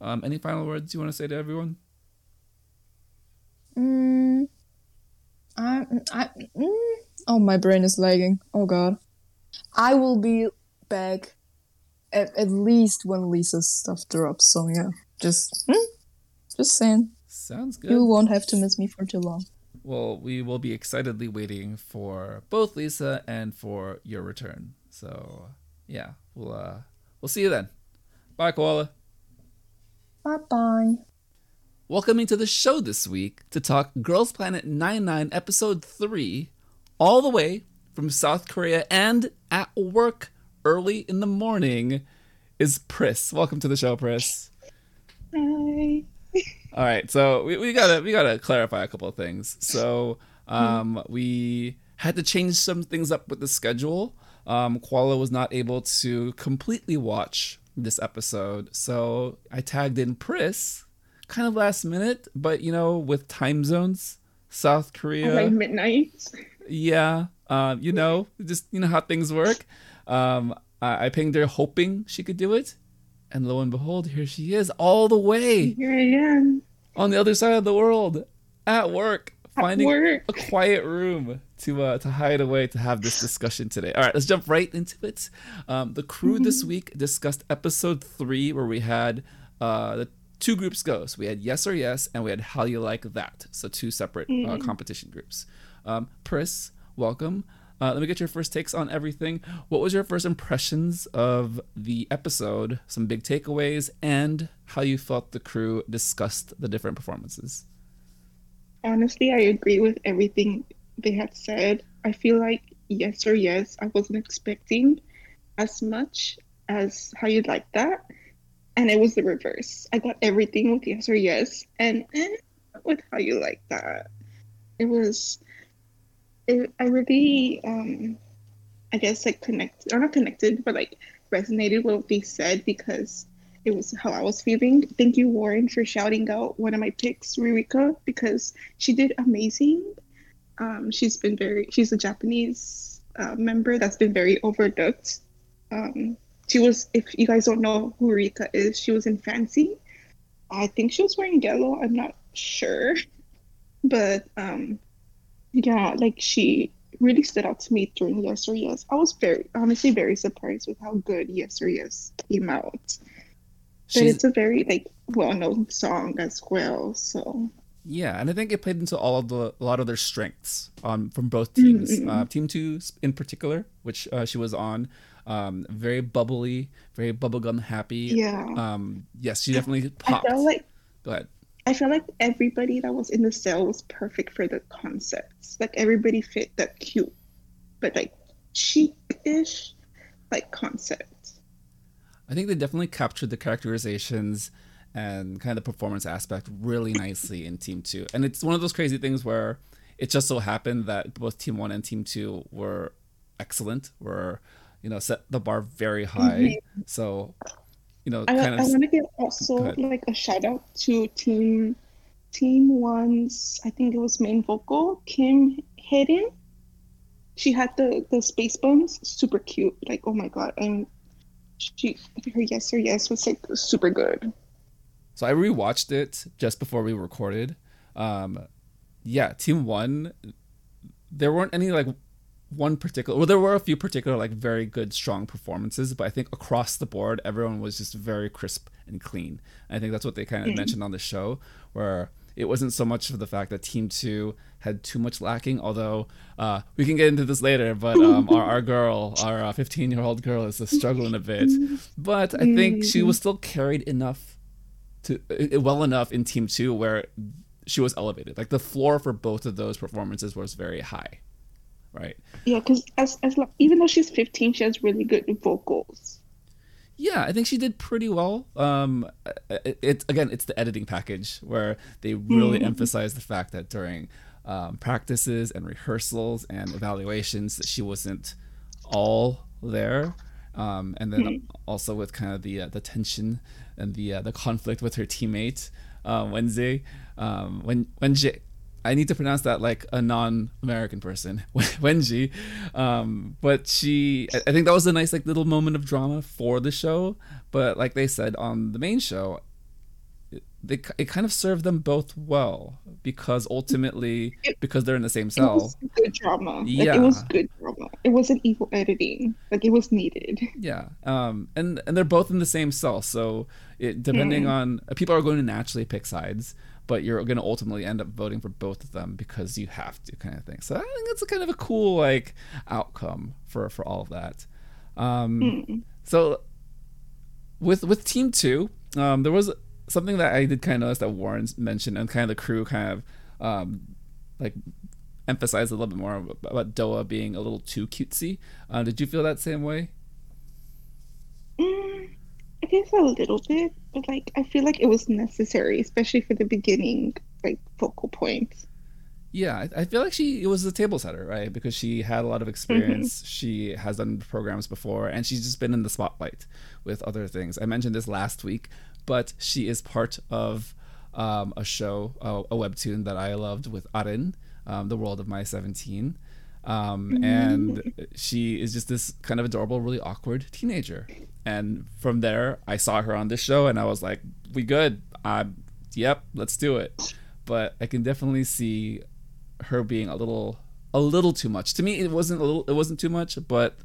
Um, any final words you want to say to everyone? Mm, I, I, mm, oh, my brain is lagging. Oh god. I will be back at, at least when Lisa's stuff drops. So yeah, just, mm, just saying. Sounds good. You won't have to miss me for too long. Well, we will be excitedly waiting for both Lisa and for your return. So yeah, we'll uh, we'll see you then. Bye, Koala. Bye bye. Welcoming to the show this week to talk Girls Planet 99 Episode 3, all the way from South Korea and at work early in the morning, is Pris. Welcome to the show, Pris. Hi. All right, so we, we gotta we gotta clarify a couple of things. So um, we had to change some things up with the schedule. Um, Koala was not able to completely watch this episode, so I tagged in Pris, kind of last minute, but you know, with time zones, South Korea, Like midnight. Yeah, um, you know, just you know how things work. Um, I, I pinged her hoping she could do it, and lo and behold, here she is, all the way Here I am. on the other side of the world at work At finding work. a quiet room to uh, to hide away to have this discussion today. All right let's jump right into it. Um, the crew this week discussed episode three where we had uh, the two groups go. So we had yes or yes and we had how you like that? So two separate uh, competition groups um, pris welcome uh, let me get your first takes on everything. What was your first impressions of the episode? Some big takeaways, and how you felt the crew discussed the different performances. Honestly, I agree with everything they had said. I feel like yes or yes, I wasn't expecting as much as how you'd like that. And it was the reverse. I got everything with yes or yes, and eh, with how you like that. It was, it, I really, um, I guess, like connected, or not connected, but like resonated with what they said because it was how I was feeling. Thank you, Warren, for shouting out one of my picks, Ririka, because she did amazing. Um, she's been very, she's a Japanese uh, member that's been very overlooked. Um, she was, if you guys don't know who Rika is, she was in Fancy. I think she was wearing yellow. I'm not sure, but um, yeah, like she really stood out to me during Yes or Yes. I was very, honestly, very surprised with how good Yes or Yes came out. But it's a very like well-known song as well. So yeah, and I think it played into all of the a lot of their strengths um, from both teams. Mm-hmm. Uh, team two in particular, which uh, she was on, um, very bubbly, very bubblegum happy. yeah, Um, yes, she definitely I popped. felt like Go ahead. I felt like everybody that was in the cell was perfect for the concepts. Like everybody fit that cute, but like chic-ish, like concept. I think they definitely captured the characterizations and kind of the performance aspect really nicely in Team Two. And it's one of those crazy things where it just so happened that both Team One and Team Two were excellent, were you know set the bar very high. Mm-hmm. So you know, I, kind I want to give also like a shout out to team team one's I think it was main vocal Kim Hidden. She had the the space buns, super cute. Like oh my god, and she her yes or yes was like super good. So I rewatched it just before we recorded. Um, yeah, Team One, there weren't any like one particular. Well, there were a few particular like very good, strong performances, but I think across the board, everyone was just very crisp and clean. And I think that's what they kind of mentioned on the show, where it wasn't so much of the fact that Team Two had too much lacking. Although uh, we can get into this later, but um, our our girl, our 15 year old girl, is struggling a bit. But I think she was still carried enough to uh, well enough in team two where she was elevated like the floor for both of those performances was very high right Yeah, because as as even though she's 15, she has really good vocals. Yeah, I think she did pretty well. Um, it, it again, it's the editing package where they really Mm. emphasize the fact that during um, practices and rehearsals and evaluations that she wasn't all there. Um, and then also with kind of the uh, the tension and the uh, the conflict with her teammate uh, Wednesday. Um, when Wenji, I need to pronounce that like a non-American person, Wenji. Um, but she, I think that was a nice like little moment of drama for the show. But like they said on the main show, it, they, it kind of served them both well because ultimately, It- because they're in the same It cell. was good drama. Like, Yeah. it was good drama. It wasn't evil editing. Like it was needed. Yeah, um, and and they're both in the same cell, so it depending Mm. on people are going to naturally pick sides, but you're going to ultimately end up voting for both of them because you have to, kind of thing. So I think it's a kind of a cool like outcome for for all of that. Um, Mm. so with with team two, um, there was something that I did kind of notice that Warren mentioned, and kind of the crew kind of um, like emphasized a little bit more about Doa being a little too cutesy. Uh, did you feel that same way? Mm, I guess a little bit, but like I feel like it was necessary, especially for the beginning, like focal points. Yeah, I, feel like she it was a table setter, right? Because she had a lot of experience. She has done programs before, and she's just been in the spotlight with other things. I mentioned this last week, but she is part of um, a show, a, a webtoon that I loved with Arin, um, The World of My Seventeen, um, and she is just this kind of adorable, really awkward teenager. And from there, I saw her on this show, and I was like, "We good? Uh, yep, let's do it." But I can definitely see her being a little a little too much. To me it wasn't a little it wasn't too much, but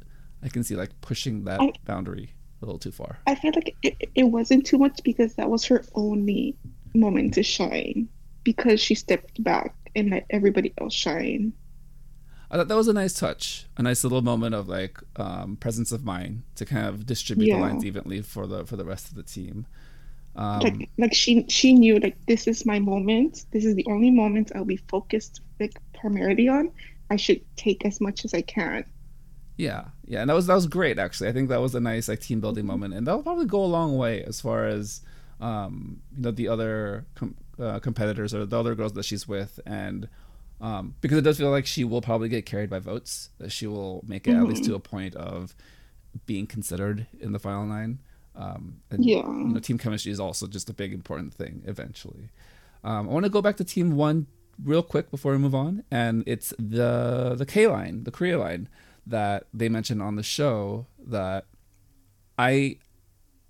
I can see like pushing that I- boundary a little too far. I feel like it, it wasn't too much because that was her only moment to shine because she stepped back and let everybody else shine. I thought that was a nice touch, a nice little moment of like um, presence of mind to kind of distribute Yeah. the lines evenly for the for the rest of the team. Um, like like she she knew like this is my moment. This is the only moment I'll be focused like primarily on. I should take as much as I can. Yeah, yeah, and that was that was great actually. I think that was a nice like team building moment, and that'll probably go a long way as far as um, you know the other com- uh, competitors or the other girls that she's with, and um, because it does feel like she will probably get carried by votes. That she will make it at least to a point of being considered in the final nine. Um, and, Yeah. you know, team chemistry is also just a big important thing eventually. Um, I want to go back to team one real quick before we move on, and it's the the K line, the Korea line that they mentioned on the show that I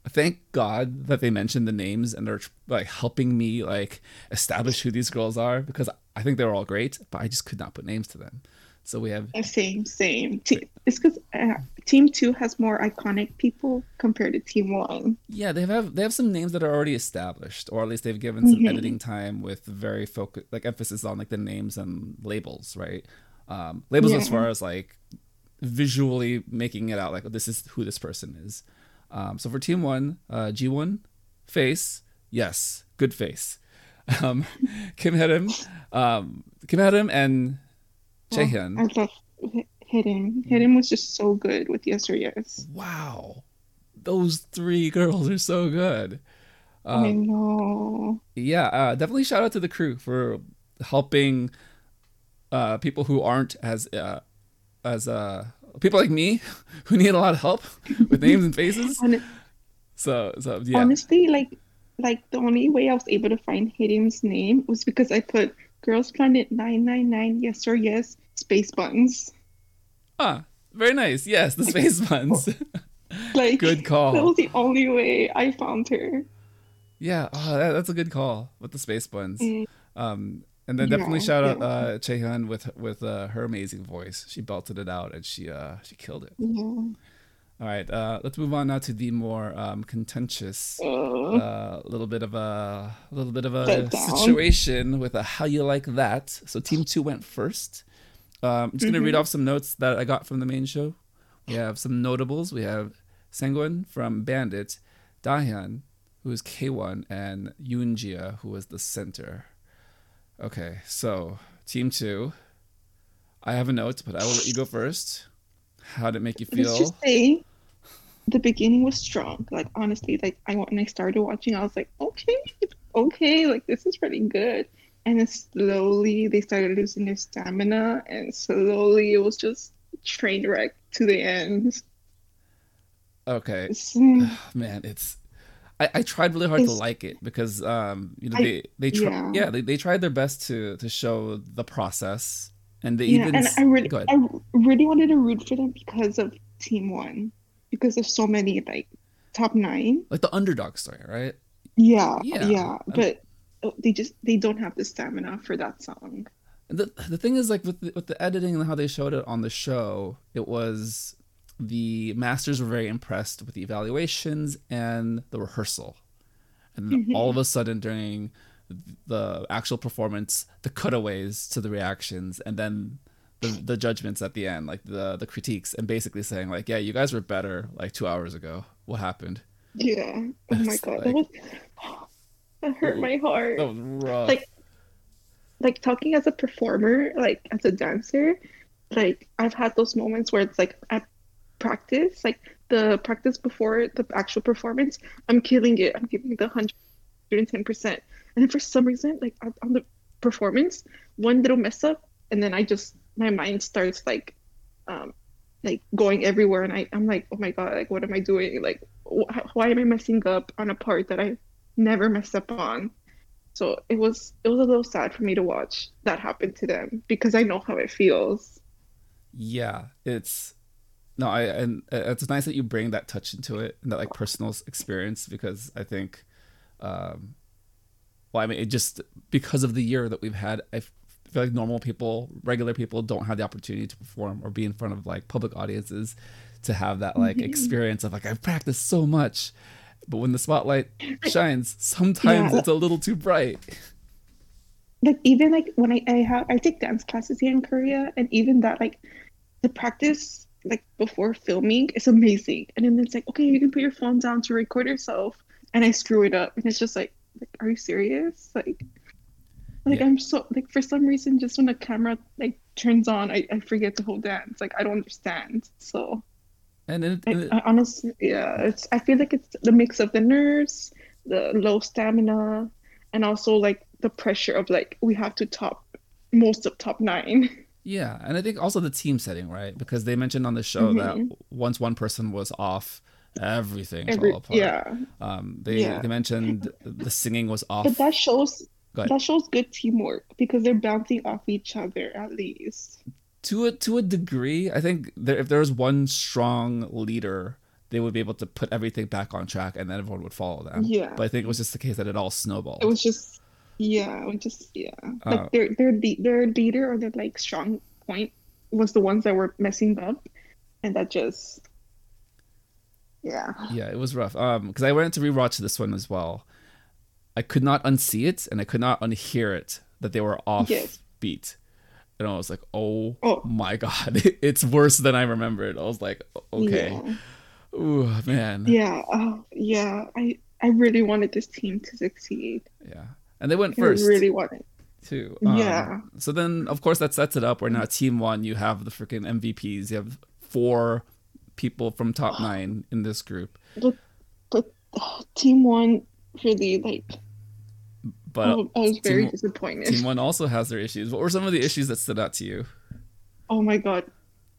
thank God that they mentioned the names and they're like helping me like establish who these girls are because I think they're all great, but I just could not put names to them. So we have Same, same. Te- it's because uh, Team Two has more iconic people compared to Team One. yeah, they have they have some names that are already established, or at least they've given some Mhm. editing time with very focus like emphasis on like the names and labels, right? Um, labels as far as like visually making it out like this is who this person is. Um, so for team one, uh, G1, face, yes, good face. Um, Kim Hedem, um, Kim Hedem and Chaehyun. I love H- Hidden. Hidden was just so good with Yes or Yes. Wow, those three girls are so good. Um, I know. yeah uh, definitely shout out to the crew for helping uh, people who aren't as uh, as uh, people like me who need a lot of help with names and faces Hon- so so yeah Honestly, like like the only way I was able to find Hidden's name was because I put Girls Planet 999 Yes or Yes space buttons. ah very nice yes the space buttons. Like Good call. That was the only way I found her. yeah oh, that, that's a good call with the space buttons. Mm. um and then definitely shout out yeah. uh Chaehyun with with uh, her amazing voice she belted it out and she uh she killed it Yeah. all right uh let's move on now to the more um contentious Uh, a little bit of a, little bit of a situation with a how you like that. So team two went first. Um, I'm just gonna Mm-hmm. read off some notes that I got from the main show. We have some notables. We have Sangwon from Bandit, Dahyun, who is K1, and Yoonjia, who was the center. Okay, so team two. I have a note, but I will let you go first. How did it make you let's feel? just say the beginning was strong. Like honestly, like I when I started watching, I was like, okay, okay, like this is pretty good. And then slowly they started losing their stamina, and slowly it was just train wreck to the end. Okay, It's- mm. man, it's. I, I tried really hard to like it because um you know I- they they try, yeah. yeah, they, they tried their best to to show the process and they yeah, even and I really. I really wanted to root for them because of Team One, because there's so many like top nine. like the underdog story right Yeah, Yeah. yeah, but oh, they just they don't have the stamina for that song. The the thing is like with the, with the editing and how they showed it on the show, it was the masters were very impressed with the evaluations and the rehearsal, and then all of mm-hmm. a sudden during the actual performance, the cutaways to the reactions, and then the the judgments at the end, like the the critiques, and basically saying like, yeah, you guys were better like two hours ago. What happened? Yeah. Oh my God, like- that hurt my heart. That was rough. Like- like talking as a performer, like as a dancer, like I've had those moments where it's like at practice, like the practice before the actual performance, I'm killing it. I'm giving the 110%. And then for some reason, like on the performance, one little mess up, and then I just, my mind starts like, um, like going everywhere. And I, I'm like, oh my God, like, what am I doing? Like, wh- why am I messing up on a part that I never messed up on? So it was it was a little sad for me to watch that happen to them because I know how it feels. yeah it's no i and it's nice that you bring that touch into it and that like personal experience because i think um well i mean it just because of the year that we've had i feel like normal people regular people don't have the opportunity to perform or be in front of like public audiences to have that like Mhm. experience of like i've practiced so much but when the spotlight shines sometimes Yeah. it's a little too bright Like even like when I I have I take dance classes here in Korea and even that like the practice like before filming is amazing and then it's like okay you can put your phone down to record yourself and I screw it up and it's just like like are you serious like like Yeah. I'm so like for some reason just when the camera like turns on I, I forget the whole dance like I don't understand so and it, I, I honestly, yeah, it's. I feel like it's the mix of the nerves, the low stamina, and also like the pressure of like we have to top most of top nine. Yeah, and I think also the team setting, right? Because they mentioned on the show that Mhm. once one person was off, everything Every, fell apart. yeah, Um, they Yeah. they mentioned the singing was off. but that shows Go that shows good teamwork because they're bouncing off each other at least. to a to a degree, I think there, if there was one strong leader, they would be able to put everything back on track, and then everyone would follow them. Yeah. But I think it was just the case that it all snowballed. It was just, yeah, just yeah, Uh, like their their their leader or their like strong point was the ones that were messing up, and that just, yeah. yeah, it was rough. Um, because I went to rewatch this one as well. I could not unsee it, and I could not unhear it that they were off Yes. beat. And I was like, oh, Oh. my god, it's worse than I remembered. I was like, okay, Yeah. ooh man, Yeah, oh, yeah. I I really wanted this team to succeed. yeah. And they went first really wanted. too. Yeah. Um, so then, of course, that sets it up where now team one, you have the freaking MVPs. You have four people from top nine in this group. But but oh, team one really like But I was very team, disappointed. team one also has their issues. What were some of the issues that stood out to you? Oh my god,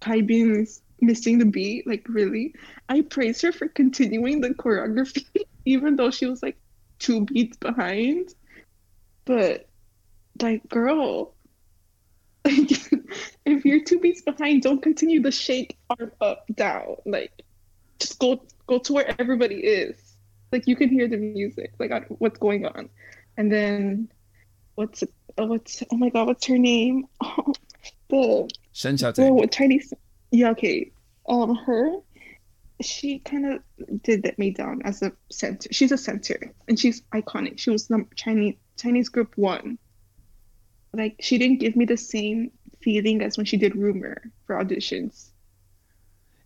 Kai Bin's missing the beat. Like really, I praise her for continuing the choreography even though she was like two beats behind. But like, girl. if you're two beats behind, don't continue the shake arm up down. Like, just go go to where everybody is. Like you can hear the music, like on- what's going on, and then what's it, oh, what's oh my god, what's her name? Oh, the Shen Xiaoting. with Chinese. Yeah, okay. Um, her, she kind of did let me down as a center. She's a center, and she's iconic. She was the Chinese Chinese group one. Like she didn't give me the same feeling as when she did Rumor for auditions.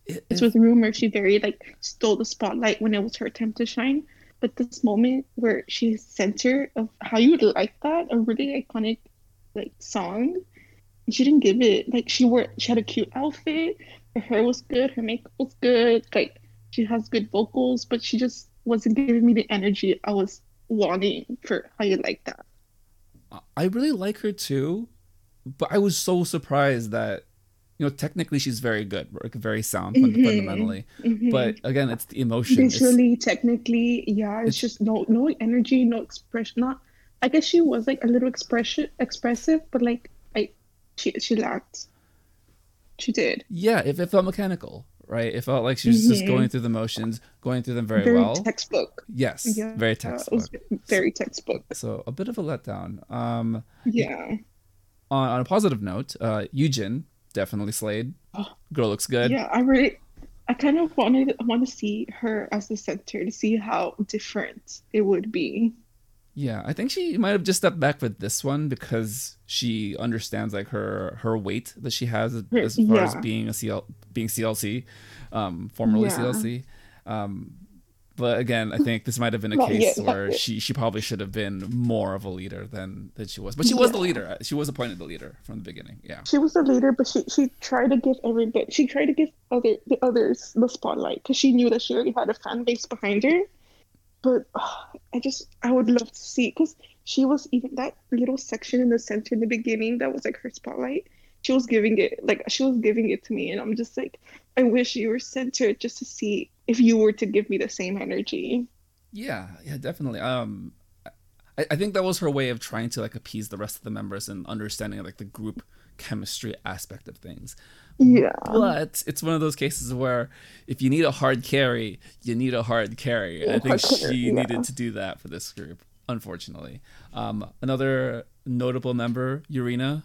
It- It's with Rumor, she very like stole the spotlight when it was her attempt to shine. But this moment where she's center of how you would like that, a really iconic like song, she didn't give it. Like she wore, she had a cute outfit, her hair was good, her makeup was good. Like she has good vocals, but she just wasn't giving me the energy I was wanting for how you like that. I really like her too, but I was so surprised that you know technically she's very good, like very sound Mhm. fundamentally. Mhm. But again, it's the emotion. It's- visually, technically, yeah, it's, it's- just no no energy, no expression. Not, I guess she was like a little expression expressive, but like I, she she lacked. She did yeah, if it felt mechanical, right? It felt like she was just Mhm. going through the motions, going through them very, very well. textbook. yes, Yeah, very it textbook. was very textbook. So a bit of a letdown. Um, Yeah, on, on a positive note, uh, Yujin definitely slayed. Girl looks good. yeah. I really, I kind of wanted I want to see her as the center to see how different it would be. Yeah, I think she might have just stepped back with this one because she understands like her her weight that she has as far as being a CL being CLC, um, formerly Yeah. CLC. Um, but again, I think this might have been a case yet, where she she probably should have been more of a leader than than she was. But she was the leader. She was appointed the leader from the beginning. Yeah. She was the leader, but she she tried to give everybody she tried to give other the others the spotlight because she knew that she already had a fan base behind her. But uh, I just I would love to see because she was even that little section in the center in the beginning that was like her spotlight. She was giving it like she was giving it to me, and I'm just like, I wish you were centered just to see if you were to give me the same energy. Yeah, yeah, definitely. Um, I, I think that was her way of trying to like appease the rest of the members and understanding like the group chemistry aspect of things. Yeah. But it's one of those cases where if you need a hard carry, you need a hard carry. And I think she yeah. needed to do that for this group, unfortunately. Um, another notable member, Yurina.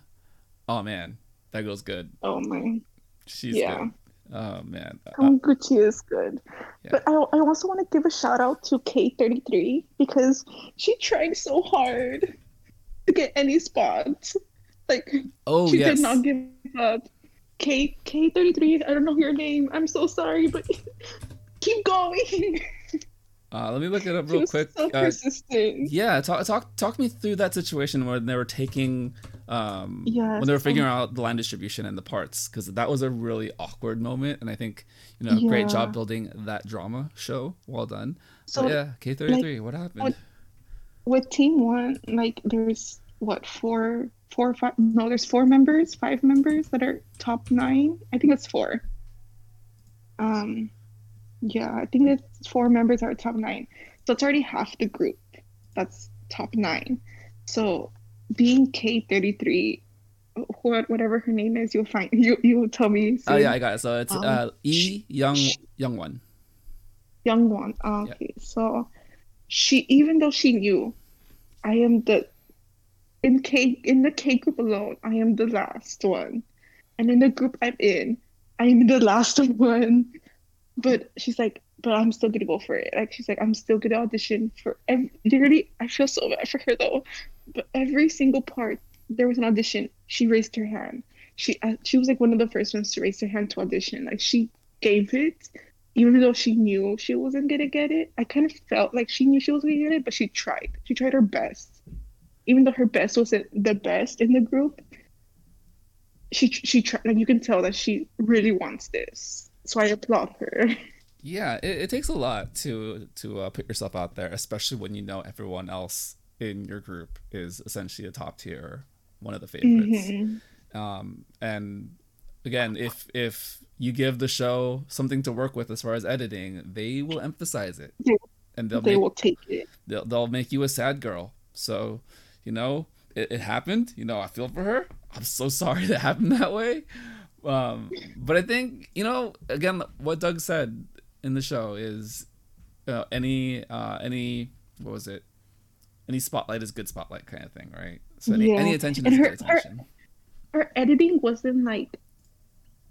Oh man, that girl's good. Oh man. She's Yeah. good. Oh man. Uh, Gucci is good. Yeah. But I, I also want to give a shout out to K33 because she tried so hard to get any spots. Like, oh she yes. did not give up. K K33, I don't know your name. I'm so sorry, but keep going. Uh, let me look it up real quick. so Uh. Yeah, talk talk talk me through that situation when they were taking um Yes, when they were figuring um, out the line distribution and the parts because that was a really awkward moment and I think you know great job building that drama show. Well done. So but yeah, K thirty three. What happened? what- with Team One, like there's what four, four or five? No, there's four members, five members that are top nine. I think it's four. Um, yeah, I think it's four members are top nine. So it's already half the group. That's top nine. So being K thirty three, what whatever her name is, you'll find you you will tell me. Oh yeah, I got it. So it's Um, uh E young young one. young one. Ah, Okay, so she even though she knew, I am the in K in the K group alone, I am the last one, and in the group I'm in, I'm the last one. But she's like, but I'm still gonna go for it. Like she's like, I'm still gonna audition for every. Literally, I feel so bad for her though. But every single part, there was an audition. She raised her hand. She uh, she was like one of the first ones to raise her hand to audition. Like she gave it, even though she knew she wasn't gonna get it. I kind of felt like she knew she was gonna get it, but she tried. She tried her best, even though her best wasn't the best in the group. She she tried. Like you can tell that she really wants this. So I applaud her. Yeah, it, it takes a lot to to uh, put yourself out there, especially when you know everyone else in your group is essentially a top tier, one of the favorites. Mhm. um, and again if if you give the show something to work with as far as editing they will emphasize it They- and they'll They make will take it. they'll, they'll make you a sad girl so you know it, it happened you know i feel for her i'm so sorry that happened that way um, but i think you know again what doug said in the show is uh, any uh, any what was it any spotlight is good spotlight kind of thing right so any, Yeah. any attention is her- good attention Her editing wasn't like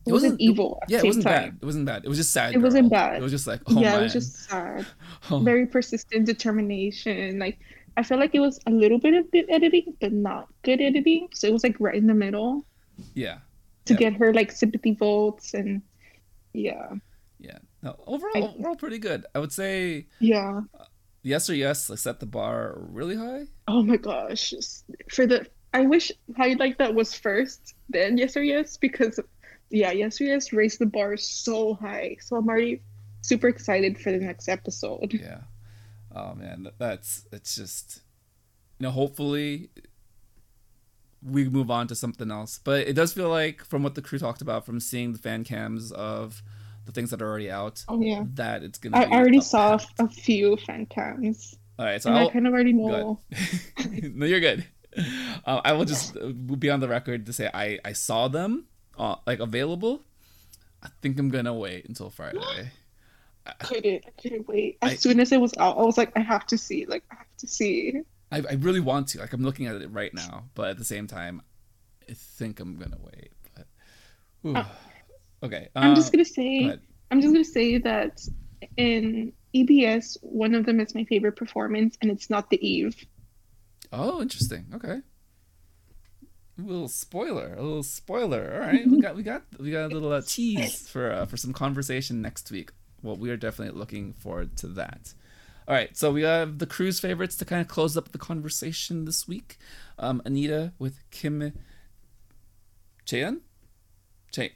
it wasn't evil. At Yeah, it wasn't same bad. It wasn't bad. It was just sad. It wasn't bad. It was just like, oh yeah, man. it was just sad. Oh. Very persistent determination. Like I felt like it was a little bit of good editing, but not good editing. So it was like right in the middle yeah, to Yeah. get her like sympathy votes and yeah, yeah. No, overall, I- overall pretty good. I would say yeah. Uh, yes or yes. Like set the bar really high. Oh my gosh. Just For the I wish how you like that was first, then yes or yes, because yeah, yes or yes raised the bar so high. So I'm already super excited for the next episode. Yeah. Oh man, that's it's just you know, hopefully we move on to something else. But it does feel like from what the crew talked about from seeing the fan cams of the things that are already out Oh yeah. that it's gonna I, be already saw a few fan cams. All right, so I kind of already know. no, you're good. Uh, I will just uh, be on the record to say I I saw them uh, like available. I think I'm gonna wait until Friday. couldn't I couldn't wait. As I- soon as it was out, I was like, I have to see. Like I have to see. I, I really want to. Like I'm looking at it right now, but at the same time, I think I'm gonna wait. But. Uh, okay, I'm uh, just gonna say ahead. I'm just gonna say that in EBS, one of them is my favorite performance, and it's not the Eve. Oh, interesting. Okay. A little spoiler. A little spoiler. All right, we got we got we got a little uh, tease for uh, for some conversation next week. Well, we are definitely looking forward to that. All right, so we have the cruise favorites to kind of close up the conversation this week. Um, Anita with Kim Cheon, Che,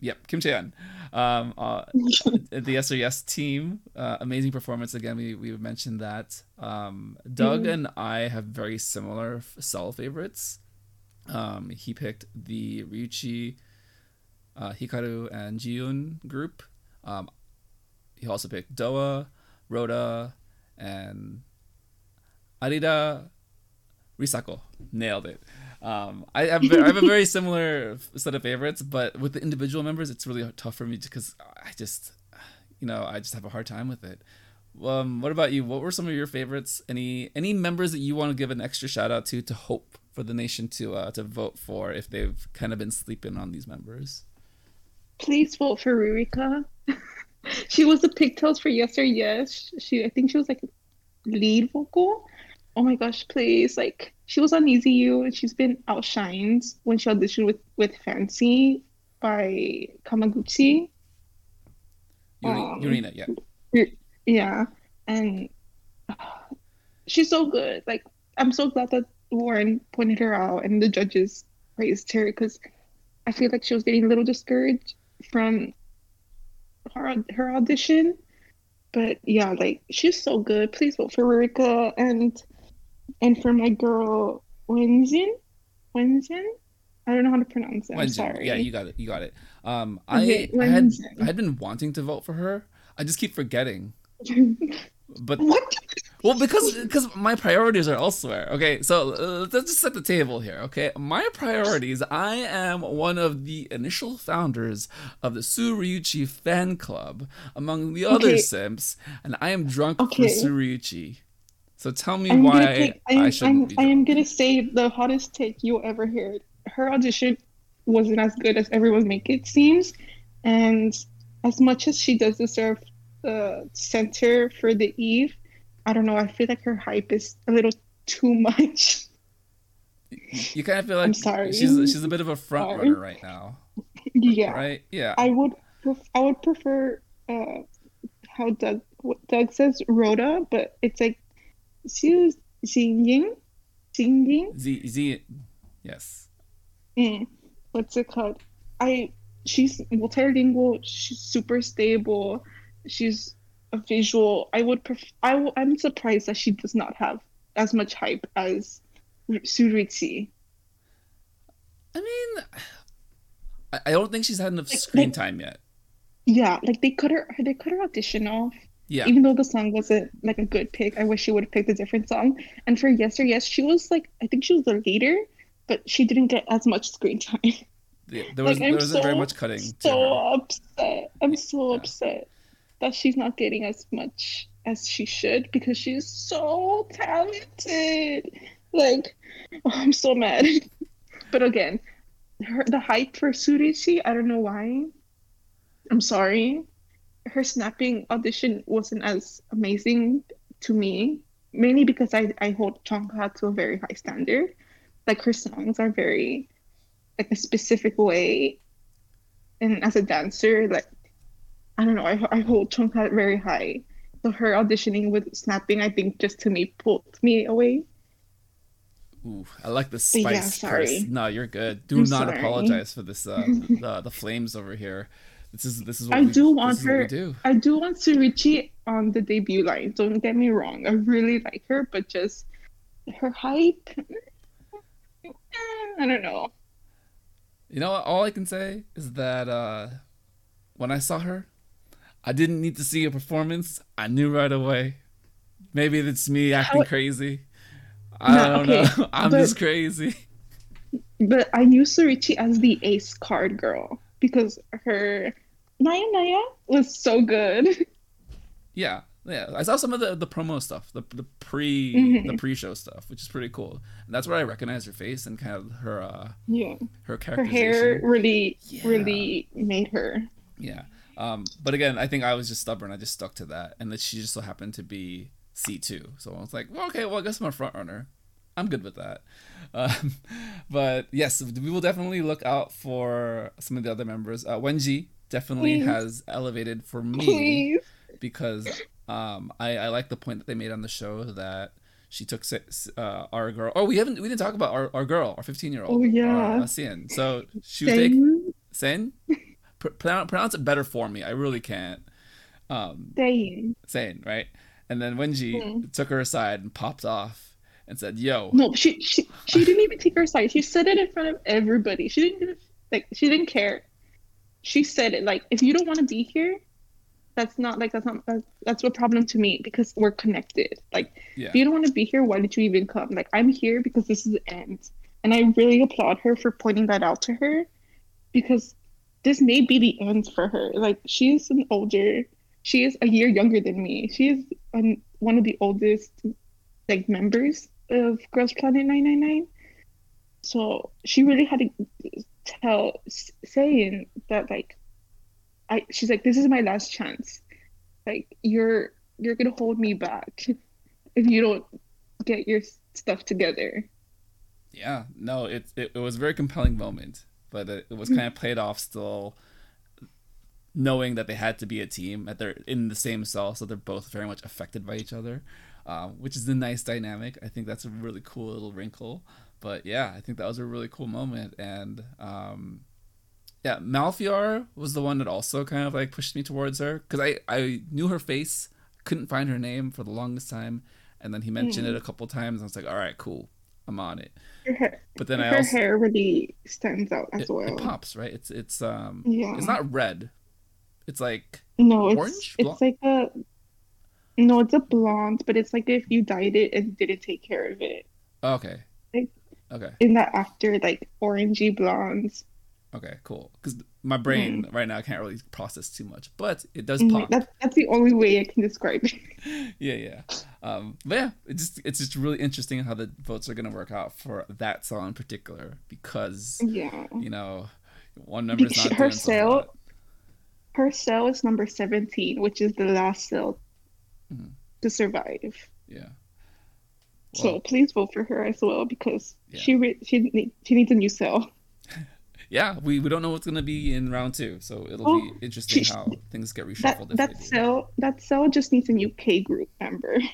yep, Kim Cheon. Um, uh, the Yes or Yes team, uh, amazing performance again. We we mentioned that. Um, Doug Mhm. and I have very similar cell favorites. Um, he picked the Ryuchi, uh, Hikaru, and Jiun group. Um, he also picked Doa, Rhoda, and Arida Risako. Nailed it. Um, I, have, I have a very similar set of favorites, but with the individual members, it's really tough for me because I just, you know, I just have a hard time with it. Um, what about you? What were some of your favorites? Any any members that you want to give an extra shout out to to hope for the nation to uh, to vote for if they've kind of been sleeping on these members? Please vote for Rurika. she was the pigtails for Yes or Yes. She, I think she was like lead vocal. Oh my gosh, please! Like she was on Easy You, and she's been outshined when she auditioned with with Fancy by Kawaguchi. Yuri, Um, Yurina, yeah. Yeah, and she's so good. Like I'm so glad that Warren pointed her out and the judges praised her because I feel like she was getting a little discouraged from her her audition. But yeah, like she's so good. Please vote for Rika and and for my girl Wenzin. Wenzin? I don't know how to pronounce it. I'm sorry. Yeah, you got it. You got it. Um, I, I had I had been wanting to vote for her. I just keep forgetting. But what? Well, because because my priorities are elsewhere. Okay, so uh, let's just set the table here. Okay, my priorities. I am one of the initial founders of the Suryuchi fan club among the other Okay. simps, and I am drunk for Okay. Suryuchi. So tell me I'm why gonna take, I, I, am, shouldn't I'm, be. I am gonna say the hottest take you ever heard. Her audition wasn't as good as everyone make it seems, and as much as she does deserve the center for the Eve, I don't know. I feel like her hype is a little too much. You kind of feel like I'm sorry. she's she's a bit of a front Sorry. runner right now, yeah, right? Yeah. I would pref- I would prefer uh how Doug what Doug says Rhoda, but it's like Xiu Xingying, Xingying. Z Z, yes. Mm, what's it called? I she's multilingual. She's super stable. She's a visual. I would pref- I w- I'm surprised that she does not have as much hype as Suritsi. I mean, I, I don't think she's had enough Like- screen like- time yet. Yeah, like they cut her they cut her audition off. Yeah. Even though the song wasn't like a good pick, I wish she would have picked a different song. And for Yes or Yes, she was like I think she was the leader, but she didn't get as much screen time. Yeah, there was like, there wasn't very much cutting so upset. I'm so Yeah. upset that she's not getting as much as she should because she's so talented. Like, oh, I'm so mad. but again, her the hype for Surichi, I don't know why. I'm sorry. Her snapping audition wasn't as amazing to me, mainly because I, I hold Chungha to a very high standard. Like her songs are very like a specific way and as a dancer, like I don't know, I I hold Chungha very high. So her auditioning with snapping, I think, just to me pulled me away. Ooh, I like the But yeah, spice. sorry. No, you're good. Do I'm not sorry. apologize for this. Uh, the the flames over here. This is this is what I we, do want her- do. I do want Surichi on the debut line. Don't get me wrong. I really like her, but just her height. eh, I don't know. You know? All I can say is that uh, when I saw her, I didn't need to see a performance. I knew right away. Maybe it's me acting How- crise. I No, don't okay, know. I'm but- just crazy. But I knew Surichi as the ace card girl because her Naya Naya was so good. Yeah, yeah. I saw some of the the promo stuff, the the pre Mhm. the pre show stuff, which is pretty cool. And that's where I recognized her face and kind of her uh Yeah. her character. Her hair really, Yeah. really made her. Yeah. Um, but again, I think I was just stubborn. I just stuck to that, and that she just so happened to be C two. So I was like, well, okay, well, I guess I'm a front runner. I'm good with that. Um, but yes, we will definitely look out for some of the other members. Uh, Wenji definitely Please. has elevated for me Please. because um, I, I like the point that they made on the show that she took si- uh, our girl. Oh, we haven't we didn't talk about our, our girl, our 15 year old. Oh, yeah. uh. So she was taking. Dane. Sen? Pr- pronounce, it better for me. I really can't. Um, right? And then Wenji Hmm. took her aside and popped off and said, "Yo, No, she she she didn't even take her side. She said it in front of everybody. She didn't like she didn't care. She said it like if you don't want to be here, that's not like that's not that's, that's a problem to me because we're connected. Like yeah, if you don't want to be here, why did you even come? Like I'm here because this is the end. And I really applaud her for pointing that out to her because this may be the end for her. Like she is an older, she is a year younger than me. She is an, one of the oldest like members of Girls Planet 999. So she really had to tell saying that like I she's like this is my last chance. Like you're you're gonna hold me back if you don't get your stuff together. yeah." No, it, it it was a very compelling moment, but it, it was kind of played off still, knowing that they had to be a team, that they're in the same cell, so they're both very much affected by each other, um, which is a nice dynamic. I think that's a really cool little wrinkle. But yeah, I think that was a really cool moment, and um, yeah, Malfiar was the one that also kind of like pushed me towards her because I I knew her face, couldn't find her name for the longest time, and then he mentioned Hmm. it a couple times. And I was like, all right, cool, I'm on it. Hair, But then I her also hair really stands out as it, well. it pops right. It's it's um Yeah. it's not red, it's like No, it's Orange? Blonde? it's like a no, it's a blonde, but it's like if you dyed it and didn't take care of it. okay, Like- okay, In that after like orangey blondes. Okay, cool. Because my brain Mm. right now can't really process too much, but it does Mhm, pop. That's that's the only way I can describe it. yeah, yeah. Um, but yeah, it's just it's just really interesting how the votes are gonna work out for that song in particular because Yeah. you know one member's Because not her cell-. Her cell is number 17, which is the last cell Mhm. to survive. Yeah. So please vote for her as well because Yeah. she re- she she needs a new cell. yeah, we, we don't know what's gonna be in round two, so it'll Oh, be interesting how things get That reshuffled. that do. cell that cell just needs a new K group member.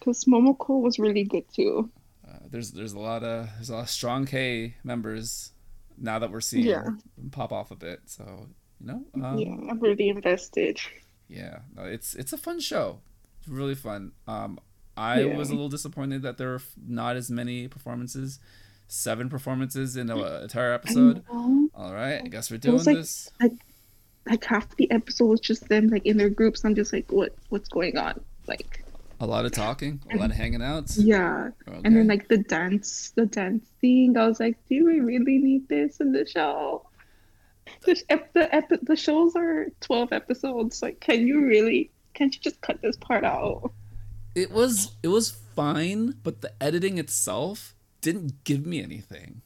Because Momoko was really good too. Uh, there's there's a lot of there's a lot of strong K members now that we're seeing Yeah. pop off a bit. So you know, um, yeah, I'm really invested. yeah, no, it's it's a fun show. It's really fun. Um, I Yeah. was a little disappointed that there were not as many performances, seven performances in an mm. entire episode. All right, I guess we're doing like- this. Like half the episode was just them like in their groups. I'm just like, what what's going on? Like A lot of talking, a lot of hanging out. yeah. Okay. And then like the dance, the dance thing. I was like, do we really need this in the show? The sh- ep- the ep- the shows are twelve episodes. Like, can you really? Can't you just cut this part out? it was it was fine, but the editing itself didn't give me anything.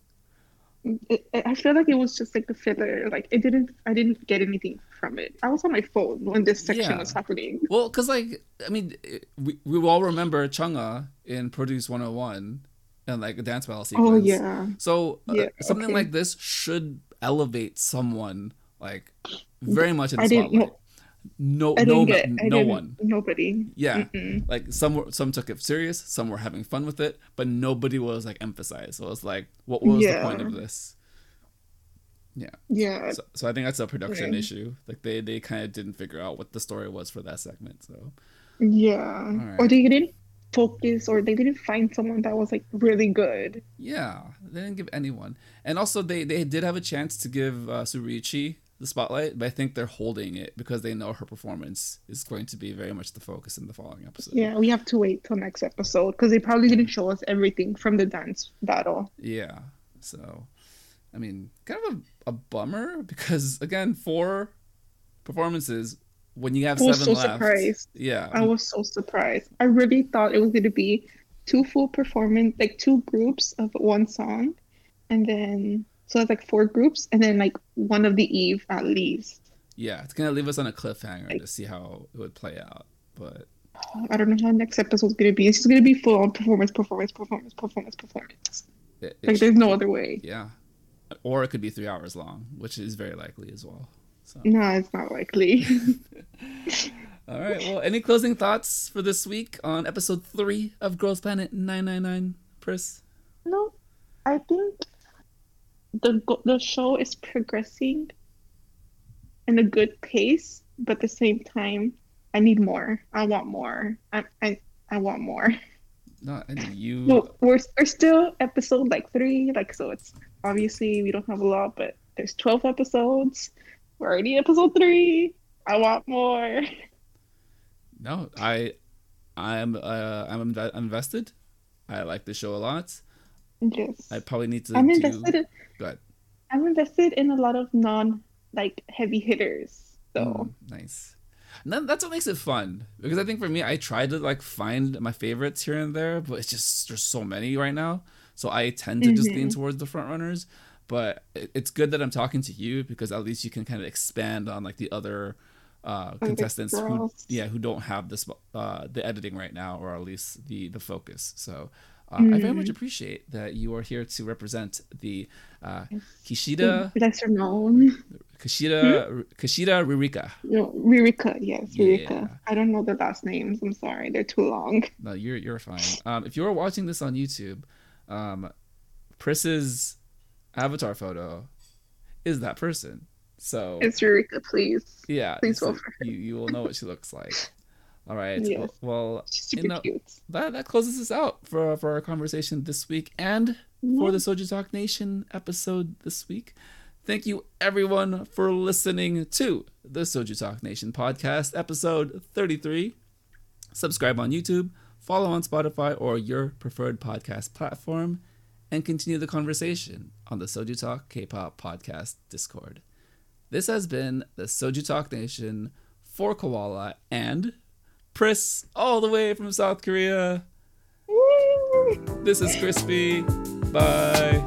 It, it- I feel like it was just like a filler. Like it didn't. I didn't get anything from it. I was on my phone when this section Yeah. was happening. Well, because like I mean, it- we we all remember Chungha in Produce 101 and like a dance battle sequence. Oh yeah. So uh, Yeah, something okay. like this should elevate someone like very much in the I didn't spotlight. know- No, no. No one. Nobody. Yeah, Mm-mm. like some were, some took it serious, some were having fun with it, but nobody was like emphasized. So it was like, what was the point of this? Yeah. Yeah. So, so I think that's a production issue. Like they they kind of didn't figure out what the story was for that segment. So Yeah. Alright. Or they didn't focus or they didn't find someone that was like really good. yeah, they didn't give anyone. And also they they did have a chance to give uh, Surichi the spotlight, but I think they're holding it because they know her performance is going to be very much the focus in the following episode. Yeah, we have to wait till next episode because they probably didn't show us everything from the dance battle. Yeah. So, I mean, kind of a, a bummer because again, four performances when you have I was seven so left. surprised. Yeah. I was so surprised. I really thought it was going to be two full performance, like two groups of one song, and then so it's like four groups, and then like one of the Eve at least. yeah, it's gonna leave us on a cliffhanger to see how it would play out. But I don't know how the next episode's going to be. It's just going to be full on performance, performance, performance, performance, performance. it, it Like sh- there's no other way. yeah, or it could be three hours long, which is very likely as well. So, No, it's not likely. all right. Well, any closing thoughts for this week on episode three of Girls Planet nine nine nine, Pris? No, I think the the show is progressing in a good pace, but at the same time, I need more. I want more. I I, I want more. No, and you. Well, we're we're still episode like three, like so. It's obviously we don't have a lot, but there's twelve episodes. We're already episode three. I want more. No, I, I'm, uh, I'm inve- invested. I like the show a lot. Yes, I probably need to I'm do. invested. In, Go ahead. I'm invested in a lot of non like heavy hitters. So. Mm, nice. And then that's what makes it fun because I think for me, I try to like find my favorites here and there, but it's just there's so many right now, so I tend to just lean towards the front runners. But it's good that I'm talking to you because at least you can kind of expand on like the other uh, contestants who yeah who don't have this uh, the editing right now or at least the the focus. So. Uh, I very much appreciate that you are here to represent the uh, Kishida lesser known. Kishida Kishida Ririka. No, Ririka, yes, Ririka. Yeah. I don't know the last names. I'm sorry, they're too long. No, you're you're fine. Um, if you're watching this on YouTube, um, Pris's avatar photo is that person. So It's Ririka, please. yeah, please vote for you you will know what she looks like. All right. Yes. Well, you know that that closes us out for for our conversation this week and for the Soju Talk Nation episode this week. Thank you everyone for listening to the Soju Talk Nation podcast episode 33. Subscribe on YouTube, follow on Spotify or your preferred podcast platform, and continue the conversation on the Soju Talk K-pop podcast Discord. This has been the Soju Talk Nation for Koala and Pris all the way from South Korea. This is Crispy. Bye.